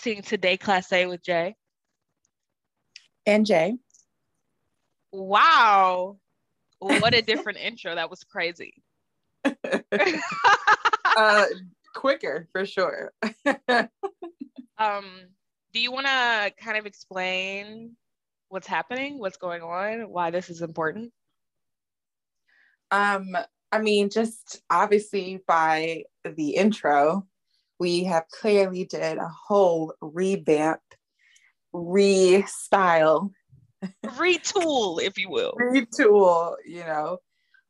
listening to Day Class A with Jay. And Jay. Wow. What a different intro. That was crazy. uh, quicker for sure. um, do you want to kind of explain what's happening, what's going on, why this is important? Um, I mean, just obviously by the intro, we have clearly did a whole revamp, restyle, retool, if you will. Retool, you know.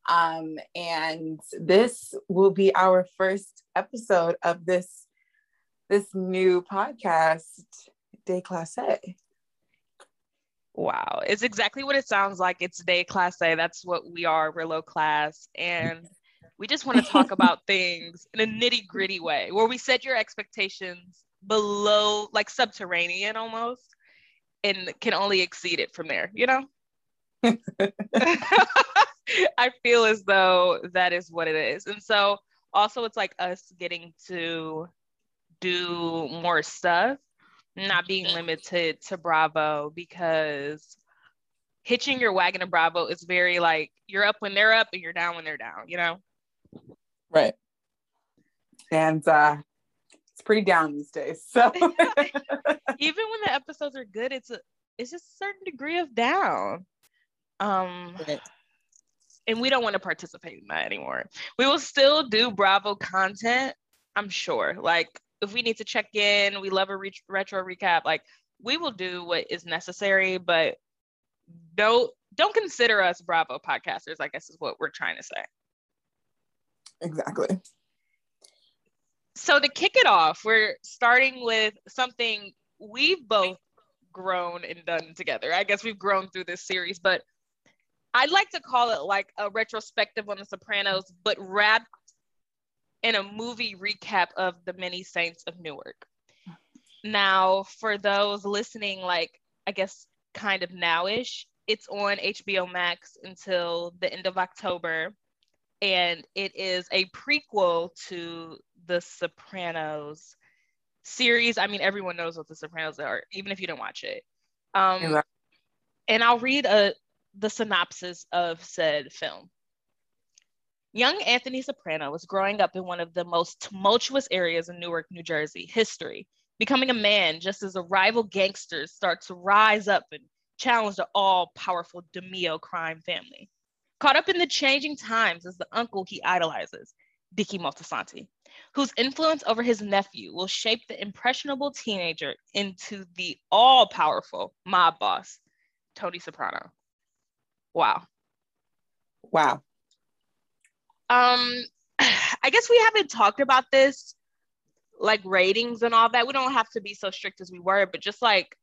Um, and this will be our first episode of this this new podcast, Déclassé. Wow, it's exactly what it sounds like. It's Déclassé. That's what we are. We're low class. And we just want to talk about things in a nitty gritty way where we set your expectations below, like subterranean almost, and can only exceed it from there, you know? I feel as though that is what it is. And so also it's like us getting to do more stuff, not being limited to Bravo because hitching your wagon to Bravo is very like you're up when they're up and you're down when they're down, you know? Right. And uh it's pretty down these days. So even when the episodes are good, it's a it's just a certain degree of down. Um right. and we don't want to participate in that anymore. We will still do Bravo content, I'm sure. Like if we need to check in, we love a re- retro recap. Like we will do what is necessary, but don't don't consider us Bravo podcasters. I guess is what we're trying to say. Exactly. So to kick it off, we're starting with something we've both grown and done together. I guess we've grown through this series, but I'd like to call it like a retrospective on The Sopranos, but wrapped in a movie recap of The Many Saints of Newark. Now, for those listening, like I guess kind of nowish, it's on HBO Max until the end of October and it is a prequel to the Sopranos series. I mean, everyone knows what the Sopranos are, even if you don't watch it. Um. And I'll read a the synopsis of said film. Young Anthony Soprano was growing up in one of the most tumultuous areas in Newark, New Jersey history, becoming a man just as the rival gangsters start to rise up and challenge the all powerful DiMeo crime family. Caught up in the changing times is the uncle he idolizes, Dickie Moltisanti, whose influence over his nephew will shape the impressionable teenager into the all powerful mob boss, Tony Soprano. Wow. Wow. Um, I guess we haven't talked about this, like ratings and all that. We don't have to be so strict as we were, but just like,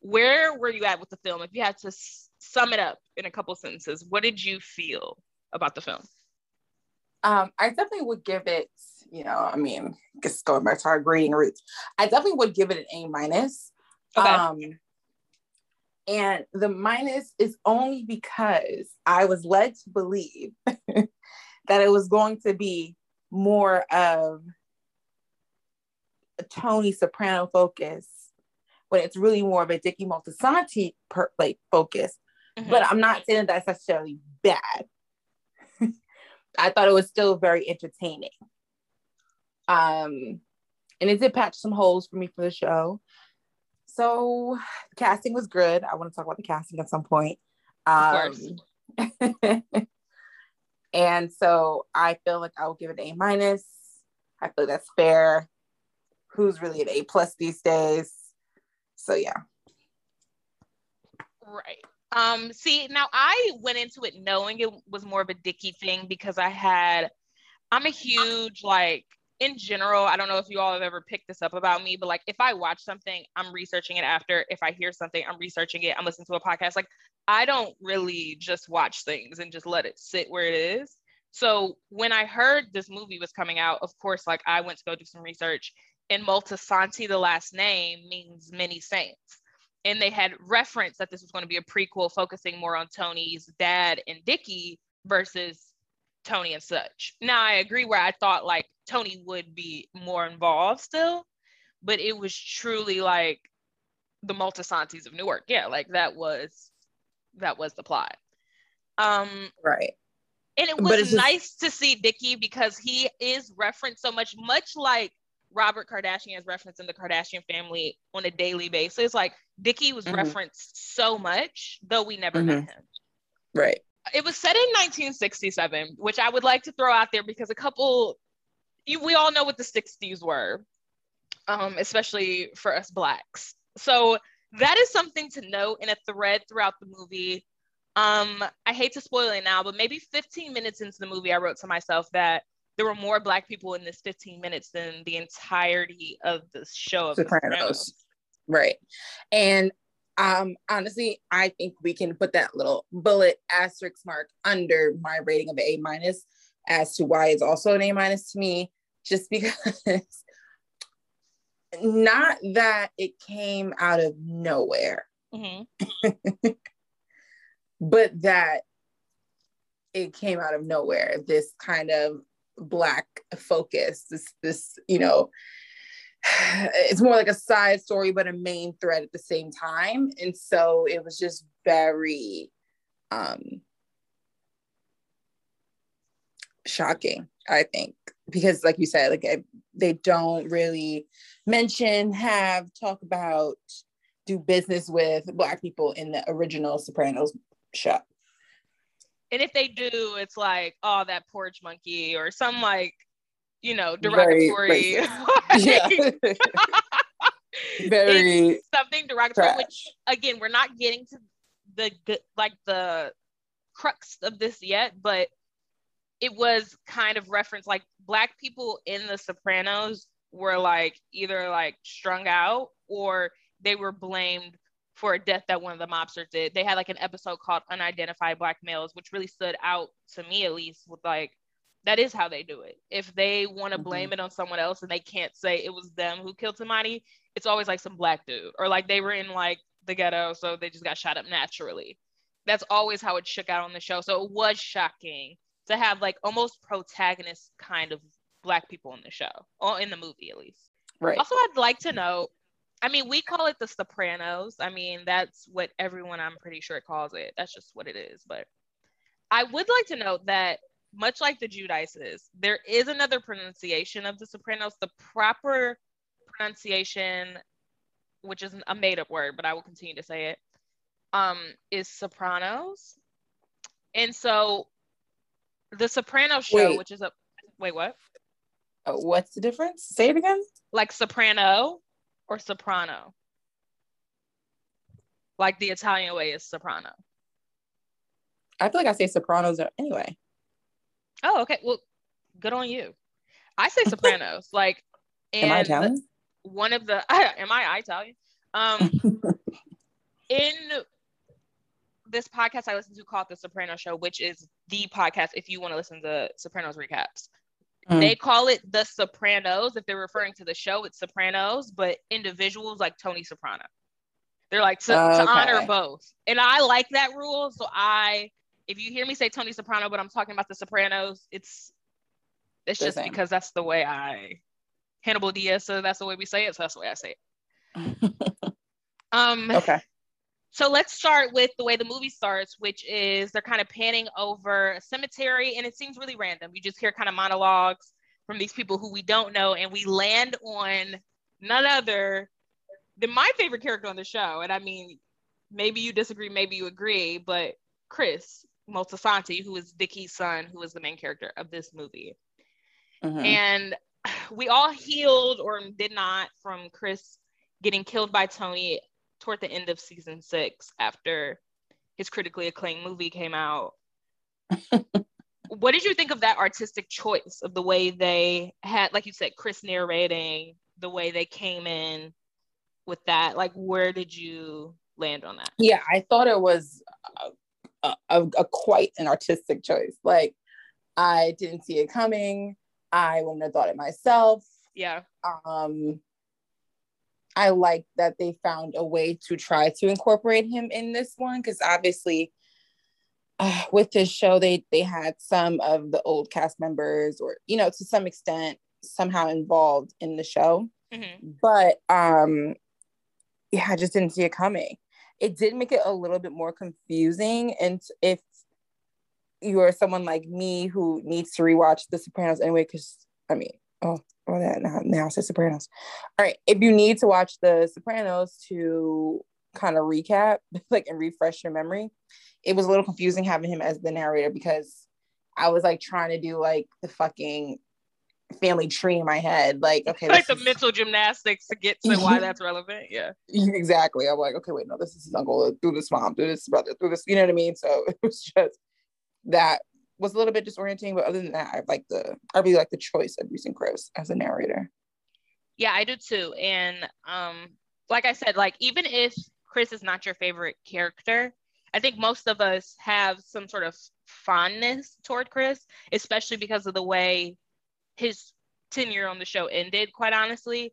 where were you at with the film? If you had to sum it up in a couple sentences, what did you feel about the film? Um, I definitely would give it, you know, I mean, just going back to our grading roots, I definitely would give it an A minus. Okay. Um, and the minus is only because I was led to believe that it was going to be more of a Tony Soprano focus when it's really more of a Dickie Moltisanti per, like focus Mm-hmm. But I'm not saying that's necessarily bad. I thought it was still very entertaining. Um, and it did patch some holes for me for the show. So casting was good. I want to talk about the casting at some point. Um, and so I feel like I will give it an A minus. I feel that's fair. Who's really an A plus these days? So yeah. Right. Um, see, now I went into it knowing it was more of a Dickie thing because I had, I'm a huge like in general. I don't know if you all have ever picked this up about me, but like if I watch something, I'm researching it after. If I hear something, I'm researching it. I'm listening to a podcast. Like I don't really just watch things and just let it sit where it is. So when I heard this movie was coming out, of course, like I went to go do some research. And Moltisanti, the last name, means many saints and they had referenced that this was going to be a prequel focusing more on Tony's dad and Dickie versus Tony and such. Now I agree where I thought like Tony would be more involved still, but it was truly like the Moltisantis of Newark. Yeah, like that was that was the plot. Um right. And it was nice just... to see Dickie because he is referenced so much, much like Robert Kardashian is referenced in the Kardashian family on a daily basis. Like Dickie was mm-hmm. referenced so much, though we never mm-hmm. met him. Right. It was set in 1967, which I would like to throw out there because a couple, you, we all know what the 60s were, um, especially for us Blacks. So that is something to note in a thread throughout the movie. Um, I hate to spoil it now, but maybe 15 minutes into the movie, I wrote to myself that there were more Black people in this 15 minutes than the entirety of the show of Sopranos. Sopranos. Right. And um, honestly, I think we can put that little bullet asterisk mark under my rating of A minus as to why it's also an A minus to me, just because not that it came out of nowhere, mm-hmm. but that it came out of nowhere. This kind of black focus, this this you know, it's more like a side story but a main thread at the same time, and so it was just very um shocking i think because like you said like I, they don't really mention have talk about do business with black people in the original sopranos show and if they do it's like oh that porch monkey or some like you know derogatory very, very something derogatory trash. which again we're not getting to the like the crux of this yet but it was kind of referenced like black people in the sopranos were like either like strung out or they were blamed for a death that one of the mobsters did. They had like an episode called Unidentified Black Males, which really stood out to me at least with like that is how they do it. If they want to blame mm-hmm. it on someone else and they can't say it was them who killed Tamani, it's always like some black dude or like they were in like the ghetto, so they just got shot up naturally. That's always how it shook out on the show. So it was shocking to have like almost protagonist kind of black people in the show or in the movie at least. Right. Also, I'd like to know. I mean, we call it the Sopranos. I mean, that's what everyone I'm pretty sure calls it. That's just what it is. But I would like to note that much like the Giudices, there is another pronunciation of the Sopranos. The proper pronunciation, which is a made up word, but I will continue to say it, um, is Sopranos. And so the Soprano show, wait. which is a wait, what? Uh, what's the difference? Say it again. Like soprano or soprano. Like the Italian way is soprano. I feel like I say sopranos anyway. Oh, okay. Well, good on you. I say sopranos. like, am I Italian? One of the am I Italian? Um, in this podcast I listen to called The Soprano Show, which is the podcast if you want to listen to Sopranos recaps. Mm. They call it The Sopranos. If they're referring to the show, it's Sopranos, but individuals like Tony Soprano. They're like to, okay. to honor both. And I like that rule. So I, if you hear me say Tony Soprano, but I'm talking about The Sopranos, it's it's just because that's the way I Hannibal Diaz, so that's the way we say it. So that's the way I say it. um okay. So let's start with the way the movie starts, which is they're kind of panning over a cemetery and it seems really random. You just hear kind of monologues from these people who we don't know, and we land on none other than my favorite character on the show. And I mean, maybe you disagree, maybe you agree, but Chris Moltisanti, who is Dickie's son, who is the main character of this movie. Mm-hmm. And we all healed or did not from Chris getting killed by Tony toward the end of season six after his critically acclaimed movie came out. what did you think of that artistic choice of the way they had, like you said, Chris narrating, the way they came in with that? Like, where did you land on that? Yeah, I thought it was a, a, a quite an artistic choice. Like, I didn't see it coming. I wouldn't have thought it myself. Yeah. Um, I like that they found a way to try to incorporate him in this one because obviously uh, with this show they they had some of the old cast members or you know to some extent somehow involved in the show Mm-hmm. But um, yeah, I just didn't see it coming. It did make it a little bit more confusing. And if you are someone like me who needs to rewatch The Sopranos anyway, because I mean, oh, oh that now, now The Sopranos. All right, if you need to watch The Sopranos to kind of recap, like and refresh your memory, it was a little confusing having him as the narrator because I was like trying to do like the fucking family tree in my head. Like, okay, like the is... mental gymnastics to get to why that's relevant. Yeah, exactly. I'm like, okay, wait, no, this is his uncle through this mom, through this brother, through this. You know what I mean? So it was just that was a little bit disorienting, but other than that, I like the I really like the choice of using Chris as a narrator. Yeah, I do too. And um, like I said, like even if Chris is not your favorite character, I think most of us have some sort of fondness toward Chris, especially because of the way his tenure on the show ended, quite honestly.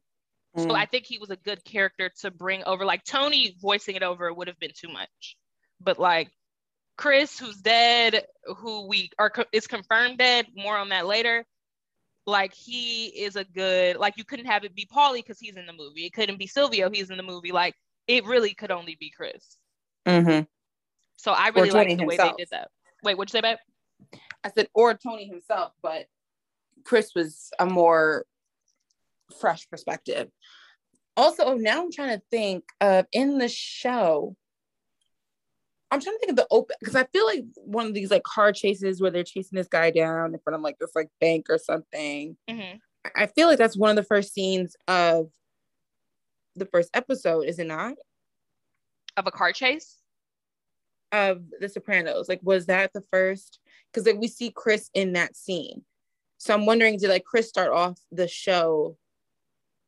Mm. So I think he was a good character to bring over. Like Tony voicing it over would have been too much. But like Chris, who's dead, who we are is confirmed dead. More on that later. Like he is a good. Like you couldn't have it be Paulie because he's in the movie. It couldn't be Silvio. He's in the movie. Like it really could only be Chris. Mm-hmm. So I really like the himself. way they did that. Wait, what'd you say about? I said, or Tony himself, but Chris was a more fresh perspective. Also, now I'm trying to think of in the show, I'm trying to think of the open because I feel like one of these like car chases where they're chasing this guy down in front of like this like bank or something. Mm-hmm. I feel like that's one of the first scenes of the first episode, is it not? Of a car chase? Of The Sopranos. Like, was that the first? Because like we see Chris in that scene. So I'm wondering, did like Chris start off the show,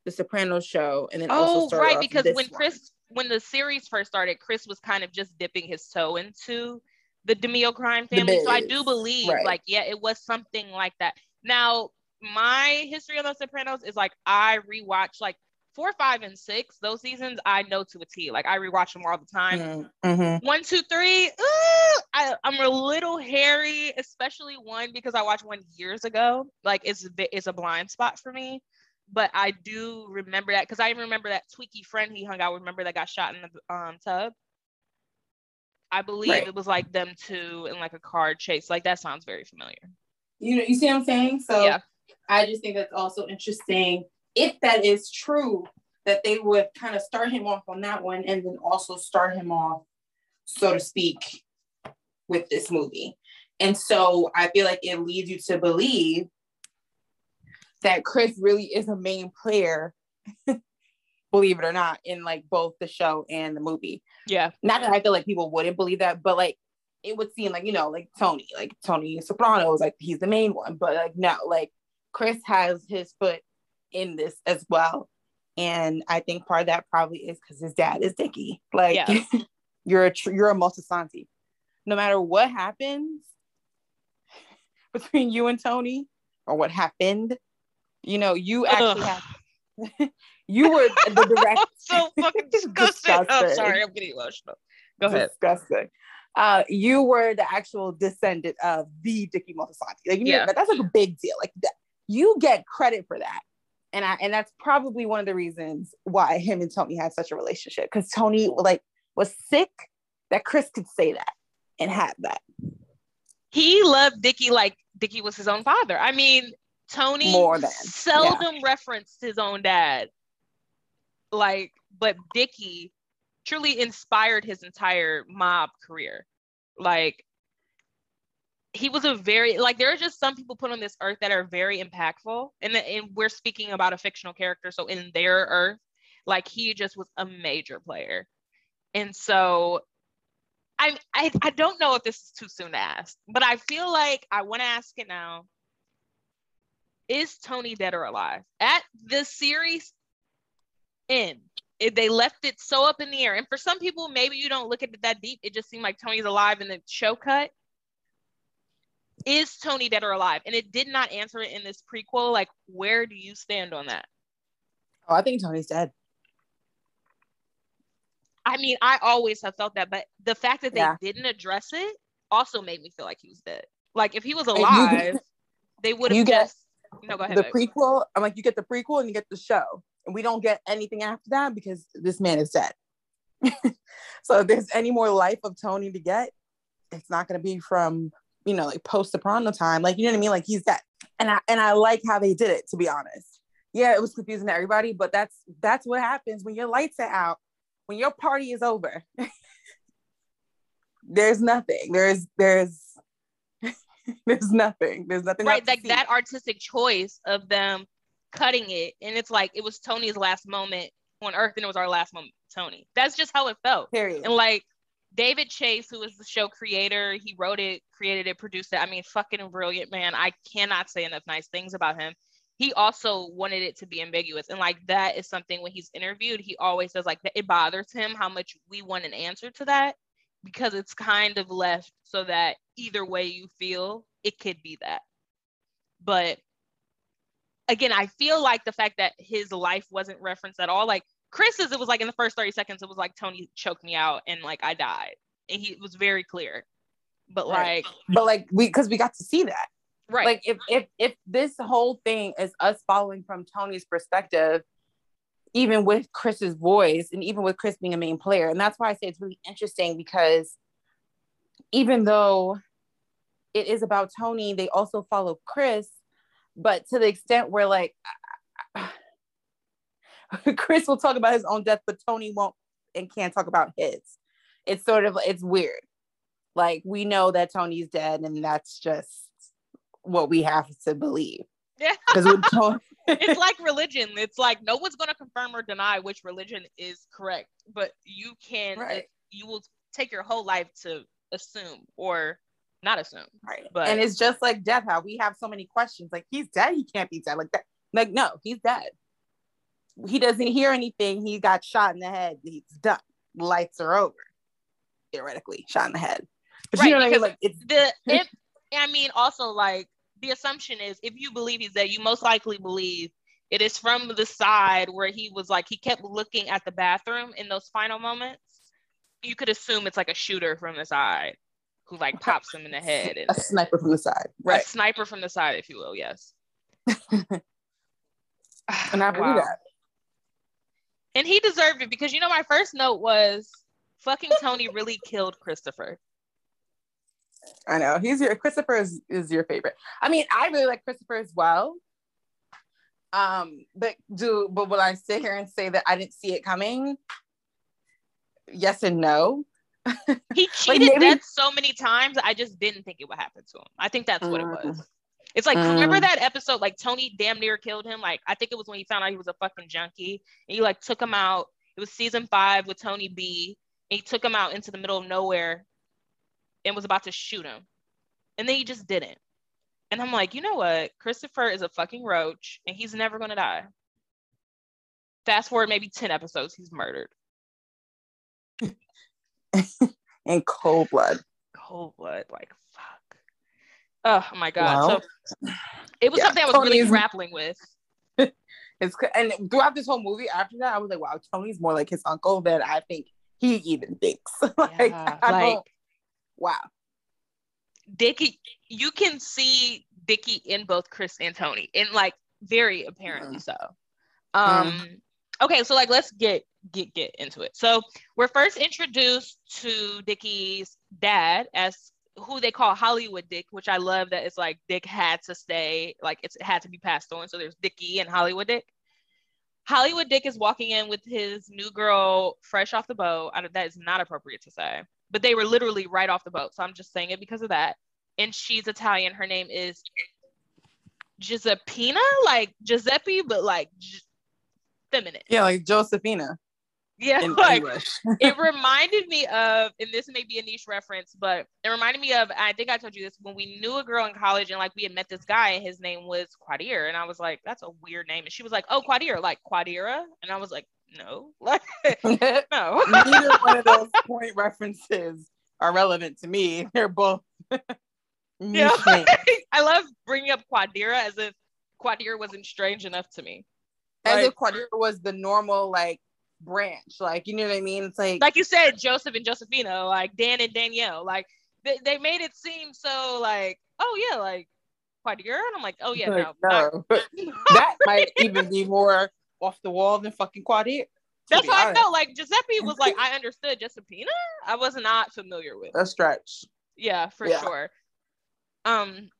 the Sopranos show, and then oh, also start right because when one? Chris when the series first started, Chris was kind of just dipping his toe into the DiMeo crime family. So I do believe, right. like, yeah, it was something like that. Now, my history of The Sopranos is like I rewatch like four, five, and six. Those seasons I know to a T. Like I rewatch them all the time. Mm-hmm. mm-hmm. One, two, three. Ooh, I, I'm a little hairy, especially one because I watched one years ago. Like it's it's a blind spot for me but I do remember that because I even remember that tweaky friend he hung out with. Remember that got shot in the um, tub. I believe right. it was like them two in like a car chase. Like that sounds very familiar. You know, you see what I'm saying? So yeah. I just think that's also interesting. If that is true, that they would kind of start him off on that one and then also start him off, so to speak, with this movie. And so I feel like it leads you to believe that Chris really is a main player, believe it or not, in like both the show and the movie. Yeah. Not that I feel like people wouldn't believe that, but like it would seem like, you know, like Tony, like Tony Soprano is like he's the main one, but like no, like Chris has his foot in this as well. And I think part of that probably is because his dad is Dickie. Like yeah. you're a tr- you're a Moltisanti. No matter what happens between you and Tony, or what happened, you know, you actually have you were the direct so fucking disgusting. disgusting. Oh, sorry, I'm getting emotional. Go ahead. Disgusting. Uh, you were the actual descendant of the Dickie Moltisanti. Like, yeah, but that's like a big deal. Like that, you get credit for that, and I and that's probably one of the reasons why him and Tony had such a relationship because Tony like was sick that Chris could say that and have that. He loved Dickie like Dickie was his own father. I mean, Tony more than seldom yeah. referenced his own dad. Like, but Dickie truly inspired his entire mob career. Like, he was a very like there are just some people put on this earth that are very impactful, and and we're speaking about a fictional character, so in their earth, like he just was a major player, and so. I, I, I don't know if this is too soon to ask, but I feel like I want to ask it now is Tony dead or alive? At the series end, if they left it so up in the air. And for some people, maybe you don't look at it that deep. It just seemed like Tony's alive in the show cut. Is Tony dead or alive? And it did not answer it in this prequel. Like, where do you stand on that? Oh, I think Tony's dead. I mean, I always have felt that, but the fact that they yeah. didn't address it also made me feel like he was dead. Like if he was alive, they would have just no, go ahead. The prequel, I'm like, you get the prequel and you get the show. and we don't get anything after that because this man is dead. so if there's any more life of Tony to get, it's not going to be from you know like post soprano time. Like you know what I mean? Like he's dead, and I and I like how they did it. To be honest, yeah, it was confusing to everybody, but that's that's what happens when your lights are out, when your party is over. there's nothing. There's there's there's nothing. There's nothing. Right, like that artistic choice of them cutting it, and it's like it was Tony's last moment on Earth, and it was our last moment, Tony. That's just how it felt. Period. And like David Chase, who is the show creator, he wrote it, created it, produced it. I mean, fucking brilliant man. I cannot say enough nice things about him. He also wanted it to be ambiguous. And like that is something when he's interviewed, he always says like it bothers him how much we want an answer to that because it's kind of left so that either way you feel, it could be that. But again, I feel like the fact that his life wasn't referenced at all, like Chris's, it was like in the first 30 seconds, it was like Tony choked me out and like I died. And he was very clear. But right. like but like we because we got to see that. Right. Like if if if this whole thing is us following from Tony's perspective, even with Chris's voice and even with Chris being a main player. And that's why I say it's really interesting because even though it is about Tony, they also follow Chris, but to the extent where like Chris will talk about his own death, but Tony won't and can't talk about his. It's sort of it's weird. Like we know that Tony's dead, and that's just what we have to believe. Yeah. Because it's like religion. It's like no one's gonna confirm or deny which religion is correct, but you can right. you will take your whole life to assume or not assume. Right. But and it's just like death, how we have so many questions. Like he's dead, he can't be dead. Like that. Like, no, he's dead he doesn't hear anything. He got shot in the head. He's done. Lights are over. Theoretically, shot in the head. But right, you know what I mean? Like it's the if I mean also like the assumption is if you believe he's dead, you most likely believe it is from the side where he was like he kept looking at the bathroom in those final moments. You could assume it's like a shooter from the side who like pops him in the head. A sniper from the side, right? A sniper from the side, if you will. Yes. and I believe wow. that. And he deserved it because you know my first note was fucking Tony really killed Christopher. I know. He's your Christopher is, is your favorite. I mean, I really like Christopher as well. Um, but do but will I sit here and say that I didn't see it coming? Yes and no. He cheated like maybe... so many times. I just didn't think it would happen to him. I think that's what it was. Mm. It's like, mm. remember that episode? Like Tony damn near killed him. Like I think it was when he found out he was a fucking junkie, and he like took him out. It was season five with Tony B. And he took him out into the middle of nowhere, and was about to shoot him, and then he just didn't. And I'm like, you know what? Christopher is a fucking roach, and he's never gonna die. Fast forward maybe ten episodes, he's murdered. In cold blood. Cold blood, like fuck. Oh my god! So it was yeah, something I was Tony's, really grappling with. it's and throughout this whole movie, after that, I was like, wow, Tony's more like his uncle than I think he even thinks. like, yeah, like wow. Dickie, you can see Dickie in both Chris and Tony, and like very apparently mm. so. Um, mm. okay, so like let's get get get into it. So we're first introduced to Dickie's dad as who they call Hollywood Dick, which I love that it's like Dick had to stay, like it's, it had to be passed on. So there's Dickie and Hollywood Dick. Hollywood Dick is walking in with his new girl fresh off the boat. I, that is not appropriate to say, but they were literally right off the boat. So I'm just saying it because of that. And she's Italian. Her name is Giuseppina, like Giuseppe, but like feminine. Yeah, like Josephina. Yeah, like it reminded me of, and this may be a niche reference, but it reminded me of. I think I told you this when we knew a girl in college, and like we had met this guy, and his name was Quadir, and I was like, "That's a weird name," and she was like, "Oh, Quadir, like Quadira," and I was like, "No, like no." Neither one of those point references are relevant to me. They're both. yeah, I love bringing up Quadira as if Quadir wasn't strange enough to me. As like, if Quadira was the normal like branch. Like, you know what I mean? It's like like you said, Joseph and Josephina, like Dan and Danielle. Like they, they made it seem so like, oh yeah, like quite a girl. And I'm like, oh yeah, no. no. that might even be more off the wall than fucking Quadir. That's how I felt. Like Giuseppe was like, I understood Giuseppina. I was not familiar with. A stretch. Yeah, for yeah. sure. Um,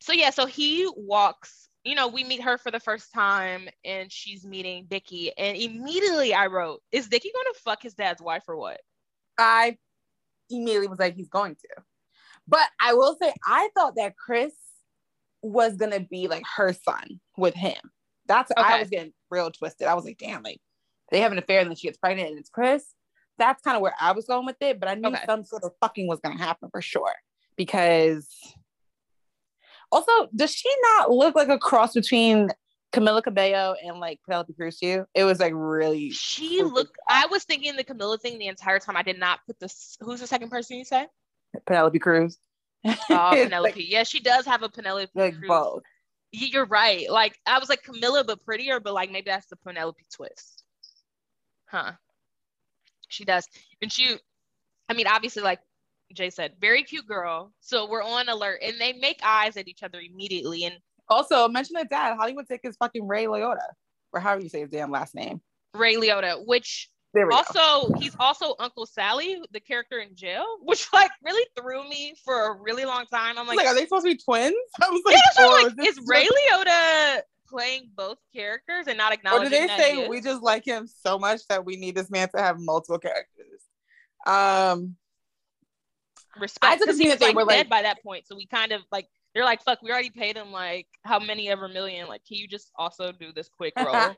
so yeah, so he walks, you know, we meet her for the first time and she's meeting Dickie. And immediately I wrote, Is Dickie gonna fuck his dad's wife or what? I immediately was like, he's going to. But I will say, I thought that Chris was gonna be like her son with him. That's okay. I was getting real twisted. I was like, damn, like they have an affair and then she gets pregnant and it's Chris. That's kind of where I was going with it, but I knew okay. some sort of fucking was gonna happen for sure. Because also, does she not look like a cross between Camila Cabello and like Penelope Cruz too? It was like really. She looked. I was thinking the Camila thing the entire time. I did not put this. Who's the second person you said? Penelope Cruz. Oh, Penelope. like, yeah, she does have a Penelope like Cruz. both. You're right. Like I was like Camila, but prettier. But like maybe that's the Penelope twist. Huh. She does, and she. I mean, obviously, like Jay said, very cute girl. So we're on alert, and they make eyes at each other immediately. And also mention the dad. Hollywood Dick is fucking Ray Liotta, or however you say his damn last name. Ray Liotta, which also go. he's also Uncle Sally, the character in jail, which like really threw me for a really long time. I'm like, like are they supposed to be twins? I was like, yeah, oh, like is, is Ray Liotta playing both characters and not acknowledging? Or do they say we just like him so much that we need this man to have multiple characters? Um, respect because he was like, like dead by that point. So we kind of like they're like, fuck, we already paid him like how many ever million. Like, can you just also do this quick role?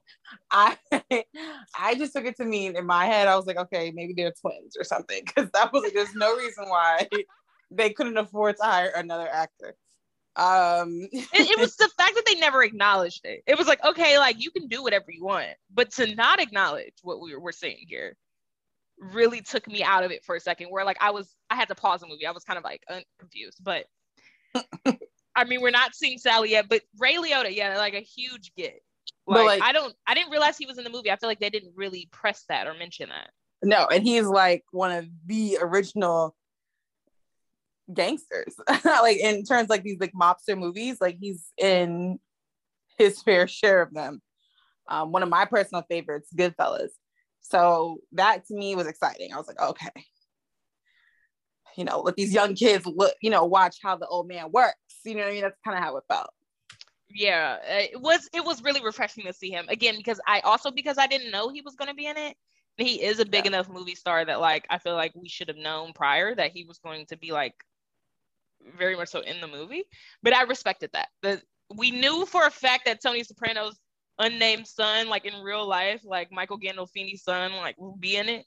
I I just took it to mean in my head, I was like, okay, maybe they're twins or something. Cause that was like there's no reason why they couldn't afford to hire another actor. Um it, it was the fact that they never acknowledged it. It was like, okay, like you can do whatever you want, but to not acknowledge what we were, we're seeing here really took me out of it for a second where like I was I had to pause the movie. I was kind of like un- confused, but I mean, we're not seeing Sally yet, but Ray Liotta, yeah, like a huge get. Like, like, I don't I didn't realize he was in the movie. I feel like they didn't really press that or mention that. No, and he's like one of the original gangsters. like in terms like these like mobster movies, like he's in his fair share of them. Um, one of my personal favorites, Goodfellas. So that to me was exciting. I was like, okay, you know, let these young kids look, you know, watch how the old man works. You know what I mean? That's kind of how it felt. Yeah, eh, it was it was really refreshing to see him again because I also because I didn't know he was going to be in it. He is a big yeah. enough movie star that like I feel like we should have known prior that he was going to be like very much so in the movie. But I respected that. The we knew for a fact that Tony Soprano's unnamed son, like in real life, like Michael Gandolfini's son, like will be in it.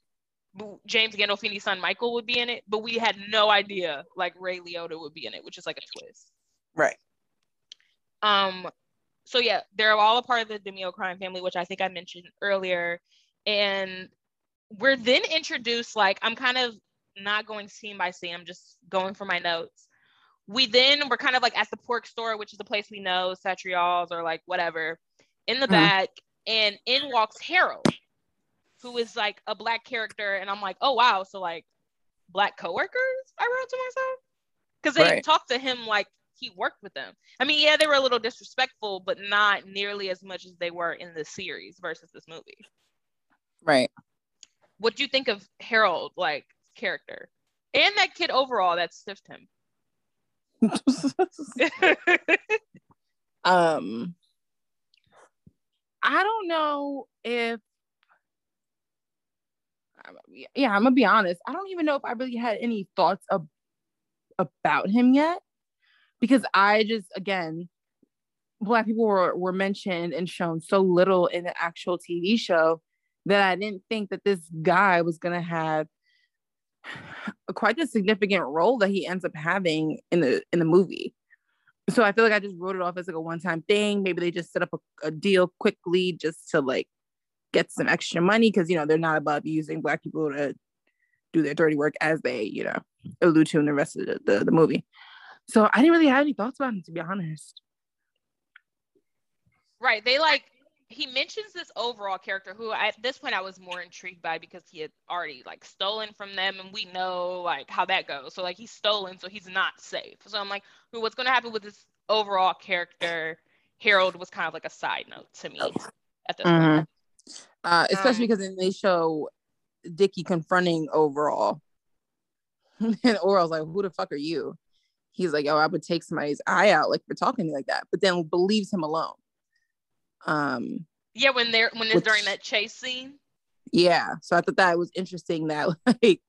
James Gandolfini's son Michael would be in it, but we had no idea like Ray Liotta would be in it, which is like a twist. Right. Um. So yeah, they're all a part of the DiMeo crime family, which I think I mentioned earlier, and we're then introduced. Like I'm kind of not going scene by scene. I'm just going for my notes. We then we're kind of like at the pork store, which is the place we know, Satriale's or like whatever in the mm-hmm. back, and in walks Harold, who is like a black character, and I'm like, oh wow, so like black coworkers. I wrote to myself because they right. talked to him like he worked with them. I mean, yeah, they were a little disrespectful, but not nearly as much as they were in the series versus this movie. Right. What do you think of Harold like character and that kid overall that stiffed him? um I don't know if yeah, I'm gonna be honest. I don't even know if I really had any thoughts of, about him yet, because I just again, black people were were mentioned and shown so little in the actual TV show that I didn't think that this guy was gonna have quite a significant role that he ends up having in the in the movie so I feel like I just wrote it off as like a one time thing. Maybe they just set up a, a deal quickly just to like get some extra money because you know they're not above using black people to do their dirty work as they you know allude to in the rest of the, the, the movie. So I didn't really have any thoughts about him to be honest. Right. They like he mentions this overall character who at this point I was more intrigued by because he had already like stolen from them and we know like how that goes. So like he's stolen, so he's not safe. So I'm like, what's gonna happen with this overall character? Harold was kind of like a side note to me. at this mm-hmm. point. Uh, especially um, because then they show Dickie confronting Overall. and Overall's like, who the fuck are you? He's like, oh, I would take somebody's eye out like for talking to me like that, but then believes him alone. Um Yeah, when they're when they're during that chase scene. Yeah. So I thought that was interesting that like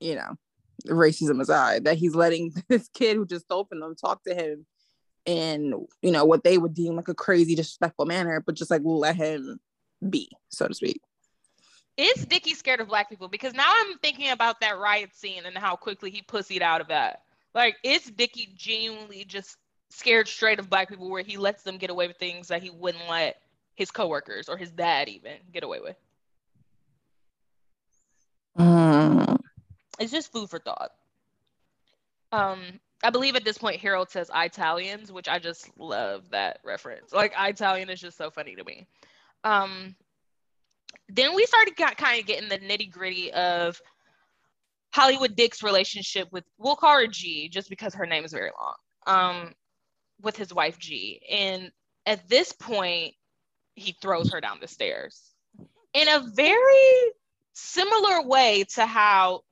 you know, racism aside, that he's letting this kid who just stole from them talk to him in, you know, what they would deem like a crazy, disrespectful manner, but just like let him be, so to speak. Is Dickie scared of black people? Because now I'm thinking about that riot scene and how quickly he pussied out of that. Like, is Dickie genuinely just scared straight of black people where he lets them get away with things that he wouldn't let his coworkers or his dad even get away with? Mm it's just food for thought. Um, I believe at this point Harold says Italians, which I just love that reference. Like Italian is just so funny to me. Um, then we started got, kind of getting the nitty gritty of Hollywood Dick's relationship with we'll call her G just because her name is very long. Um, with his wife G, and at this point, he throws her down the stairs in a very similar way to how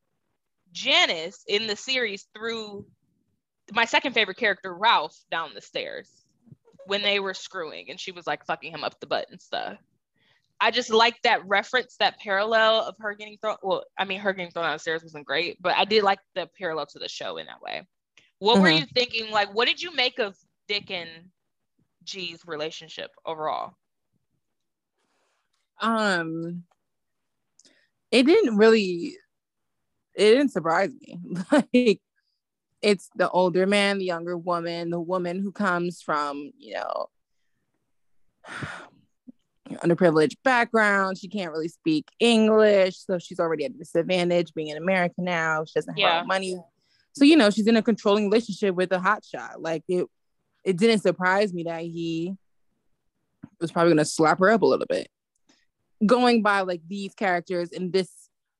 Janice in the series threw my second favorite character, Ralph, down the stairs when they were screwing and she was like fucking him up the butt and stuff. I just like that reference, that parallel of her getting thrown. Well, I mean, her getting thrown downstairs wasn't great, but I did like the parallel to the show in that way. What mm-hmm. were you thinking? Like, what did you make of Dick and G's relationship overall? Um, it didn't really it didn't surprise me. like it's the older man, the younger woman, the woman who comes from, you know, underprivileged background. She can't really speak English. So she's already at a disadvantage being an American now. She doesn't yeah. have money. So, you know, she's in a controlling relationship with a hotshot. Like it it didn't surprise me that he was probably gonna slap her up a little bit. Going by like these characters in this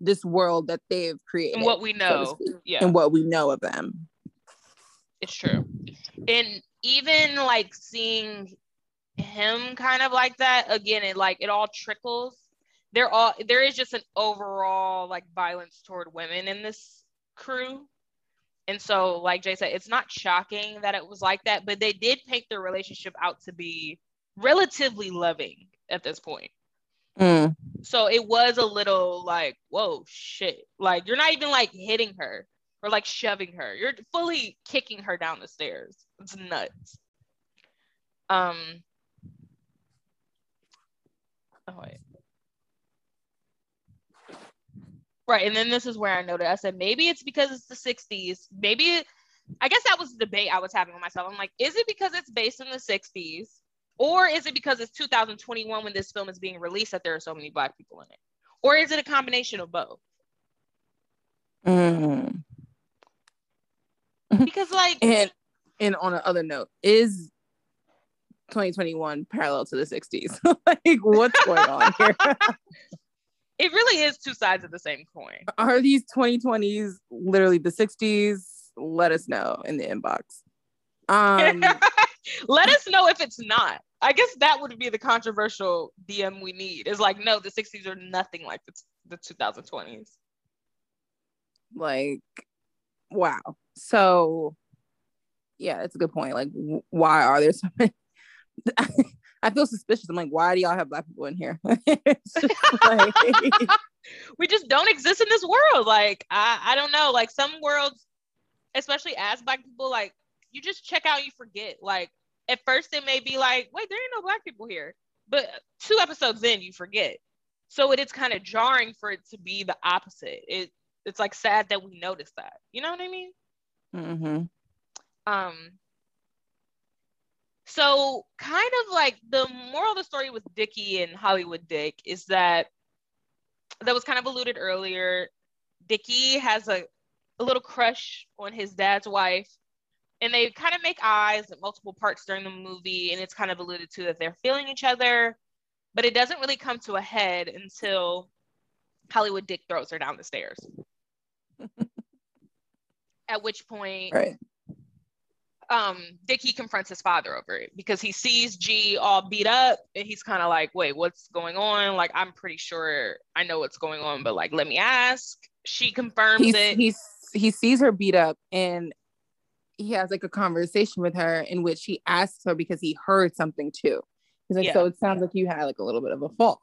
this world that they've created and what we know so yeah and what we know of them it's true and even like seeing him kind of like that again it like it all trickles there all there is just an overall like violence toward women in this crew and so like jay said it's not shocking that it was like that but they did paint their relationship out to be relatively loving at this point Mm. So it was a little like, whoa, shit. Like you're not even like hitting her or like shoving her. You're fully kicking her down the stairs. It's nuts. Um. Oh wait. Right, and then this is where I noted. I said maybe it's because it's the '60s. Maybe it, I guess that was the debate I was having with myself. I'm like, is it because it's based in the '60s? Or is it because it's 2021 when this film is being released that there are so many black people in it? Or is it a combination of both? Mm. Because like and and on another note, is 2021 parallel to the 60s? like what's going on here? it really is two sides of the same coin. Are these 2020s literally the 60s? Let us know in the inbox. Um let us know if it's not. I guess that would be the controversial DM we need. Is like, no, the 60s are nothing like the, the 2020s. Like, wow. So, yeah, it's a good point. Like, why are there so many? I feel suspicious. I'm like, why do y'all have black people in here? like... we just don't exist in this world. Like, I, I don't know. Like some worlds, especially as black people, like you just check out, you forget. Like at first it may be like, wait, there ain't no black people here. But two episodes in, you forget. So it is kind of jarring for it to be the opposite. It it's like sad that we notice that. You know what I mean? Mm-hmm. Um. So kind of like the moral of the story with Dickie and Hollywood Dick is that that was kind of alluded earlier. Dickie has a, a little crush on his dad's wife and they kind of make eyes at multiple parts during the movie and it's kind of alluded to that they're feeling each other but it doesn't really come to a head until hollywood dick throws her down the stairs at which point right um Dickie confronts his father over it because he sees G all beat up and he's kind of like, wait, what's going on? Like, I'm pretty sure I know what's going on, but like, let me ask. She confirms he's, it. He's he sees her beat up and he has like a conversation with her in which he asks her because he heard something too. He's like, yeah. so it sounds like you had like a little bit of a fall.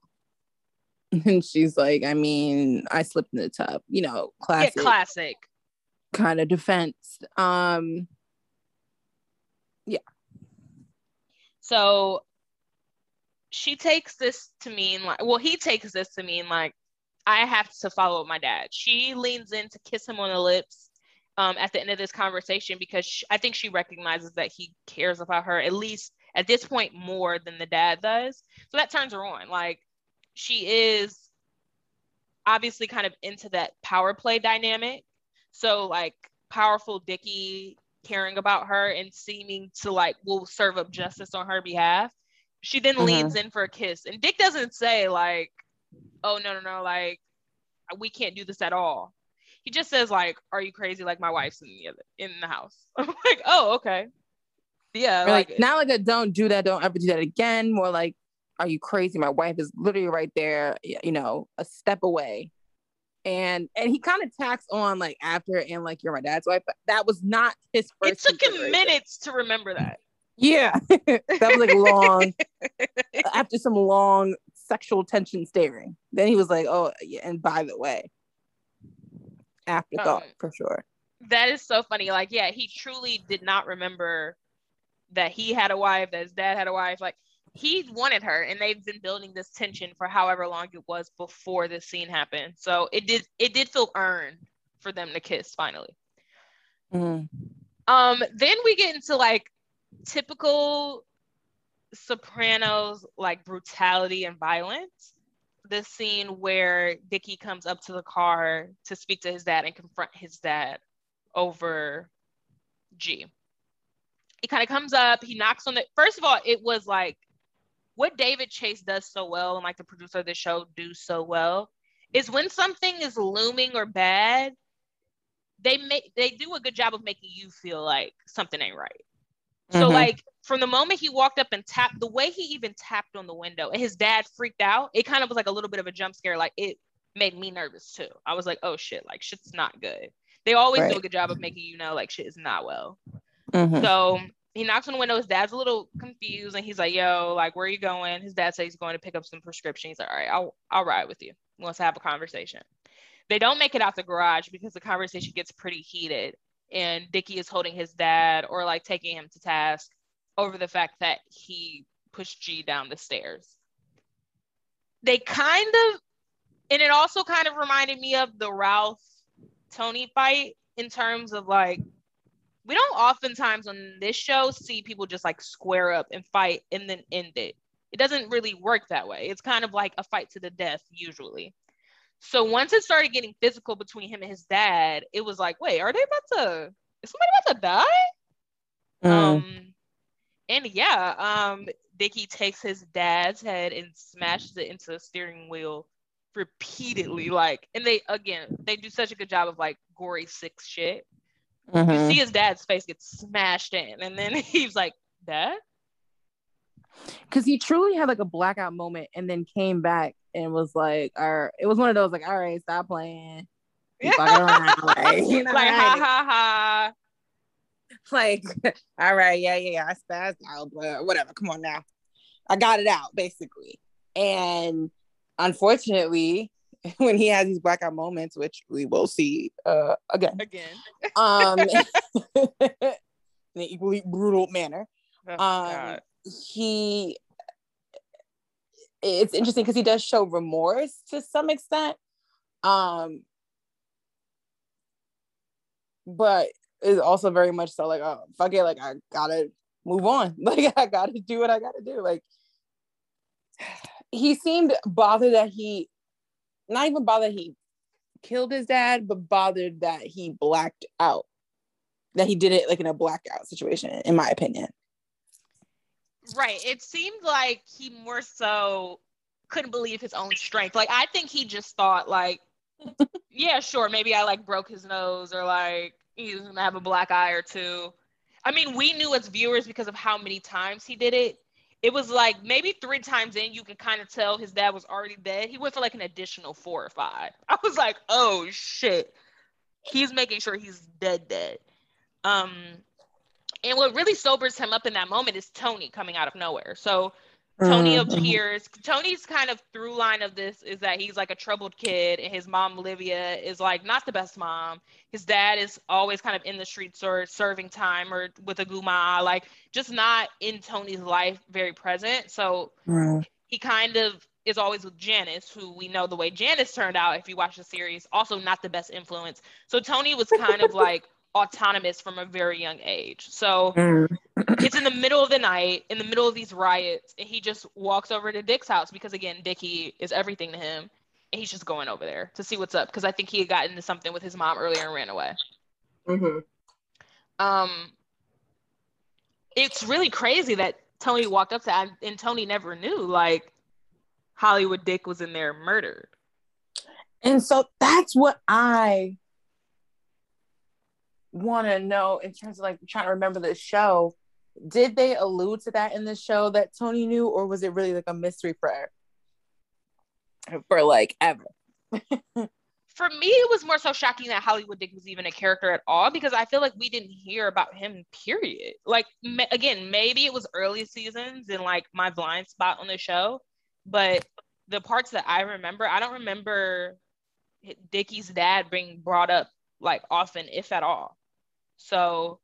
And she's like, I mean, I slipped in the tub, you know, classic. Yeah, classic. Kind of defense. Um yeah. So she takes this to mean like, well, he takes this to mean like, I have to follow my dad. She leans in to kiss him on the lips um, at the end of this conversation because she, I think she recognizes that he cares about her at least at this point more than the dad does. So that turns her on. Like she is obviously kind of into that power play dynamic. So like powerful Dickie caring about her and seeming to like will serve up justice on her behalf. She then mm-hmm. leans in for a kiss, and Dick doesn't say like, "Oh no no no, like we can't do this at all." He just says like, "Are you crazy? Like my wife's in the in the house." I'm like, "Oh okay." Yeah, like, like not like a don't do that, don't ever do that again. More like, "Are you crazy? My wife is literally right there. You know, a step away." And and he kind of tacks on like after and like you're my dad's wife, but that was not his first. It took him minutes to remember that. Yeah, that was like long after some long sexual tension staring. Then he was like, "Oh, yeah." And by the way, afterthought um, for sure. That is so funny. Like, yeah, he truly did not remember that he had a wife, that his dad had a wife. Like, he wanted her and they've been building this tension for however long it was before this scene happened so it did it did feel earned for them to kiss finally mm-hmm. um then we get into like typical sopranos like brutality and violence the scene where Dickie comes up to the car to speak to his dad and confront his dad over G. He kind of comes up, he knocks on the first of all, it was like what David Chase does so well, and like the producer of the show do so well, is when something is looming or bad, they make they do a good job of making you feel like something ain't right. Mm-hmm. So like from the moment he walked up and tapped, the way he even tapped on the window, and his dad freaked out. It kind of was like a little bit of a jump scare. Like it made me nervous too. I was like, oh shit, like shit's not good. They always right. do a good job of making you know like shit is not well. Mm-hmm. So he knocks on the window. His dad's a little confused, and he's like, "Yo, like, where are you going?" His dad says he's going to pick up some prescriptions. He's like, "All right, I'll I'll ride with you. Let's have a conversation." They don't make it out the garage because the conversation gets pretty heated, and Dickie is holding his dad or like taking him to task over the fact that he pushed G down the stairs. They kind of, and it also kind of reminded me of the Ralph Tony fight in terms of like we don't oftentimes on this show see people just like square up and fight and then end it. It doesn't really work that way. It's kind of like a fight to the death usually. So once it started getting physical between him and his dad, it was like, wait, are they about to? Is somebody about to die? Mm. Um, and yeah, um, Dickie takes his dad's head and smashes it into the steering wheel repeatedly. Like, and they again, they do such a good job of like gory six shit. Mm-hmm. You see his dad's face get smashed in, and then he's like, "Dad," because he truly had like a blackout moment, and then came back and was like, "Or it was one of those like, all right, stop playing." Yeah. like, you know, like, ha ha ha. Like, all right, yeah, yeah, yeah, I spazzed out, but whatever. Come on now. I got it out, basically. And unfortunately, when he has these blackout moments, which we will see uh, again, again, um, in an equally brutal manner. Oh, um, he, it's interesting because he does show remorse to some extent, um, but is also very much so like, oh fuck it, like I gotta move on, like I gotta do what I gotta do, like he seemed bothered that he not even bothered he killed his dad, but bothered that he blacked out. That he did it like in a blackout situation, in my opinion. Right. It seemed like he more so couldn't believe his own strength. Like I think he just thought like, yeah, sure, maybe I like broke his nose or like he's gonna have a black eye or two. I mean, we knew as viewers because of how many times he did it. It was like maybe three times in, you can kind of tell his dad was already dead. He went for like an additional four or five. I was like, oh shit. He's making sure he's dead, dead. Um, and what really sobers him up in that moment is Tony coming out of nowhere. So Tony mm-hmm. appears. Tony's kind of through line of this is that he's like a troubled kid, and his mom Olivia is like not the best mom. His dad is always kind of in the streets or serving time or with a guma, like just not in Tony's life very present. So mm. he kind of is always with Janice, who we know the way Janice turned out if you watch the series, also not the best influence. So Tony was kind of like autonomous from a very young age. So mm. it's in the middle of the night, in the middle of these riots, and he just walks over to Dick's house because again, Dickie is everything to him. And he's just going over there to see what's up because I think he had gotten into something with his mom earlier and ran away. Mm-hmm. Um, it's really crazy that Tony walked up to and Tony never knew like Hollywood Dick was in there murdered. And so that's what I want to know in terms of like trying to remember the show did they allude to that in the show that tony knew or was it really like a mystery prayer for like ever? For me it was more so shocking that hollywood dick was even a character at all because i feel like we didn't hear about him period. Like ma- again maybe it was early seasons and like my blind spot on the show but the parts that i remember i don't remember dickie's dad being brought up like often if at all so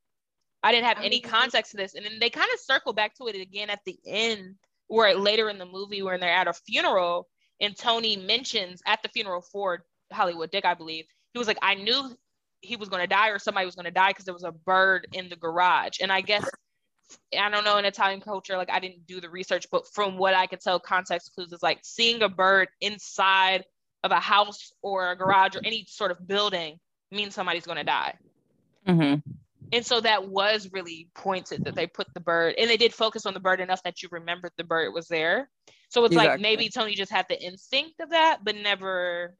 I didn't have any context to this. And then they kind of circle back to it again at the end, where later in the movie, when they're at a funeral, and Tony mentions at the funeral for Hollywood Dick, I believe, he was like, I knew he was going to die or somebody was going to die because there was a bird in the garage. And I guess, I don't know, in Italian culture, like I didn't do the research, but from what I could tell, context clues is like seeing a bird inside of a house or a garage or any sort of building means somebody's going to die. Mm-hmm. And so that was really pointed that they put the bird and they did focus on the bird enough that you remembered the bird was there. So it's exactly. like maybe Tony just had the instinct of that, but never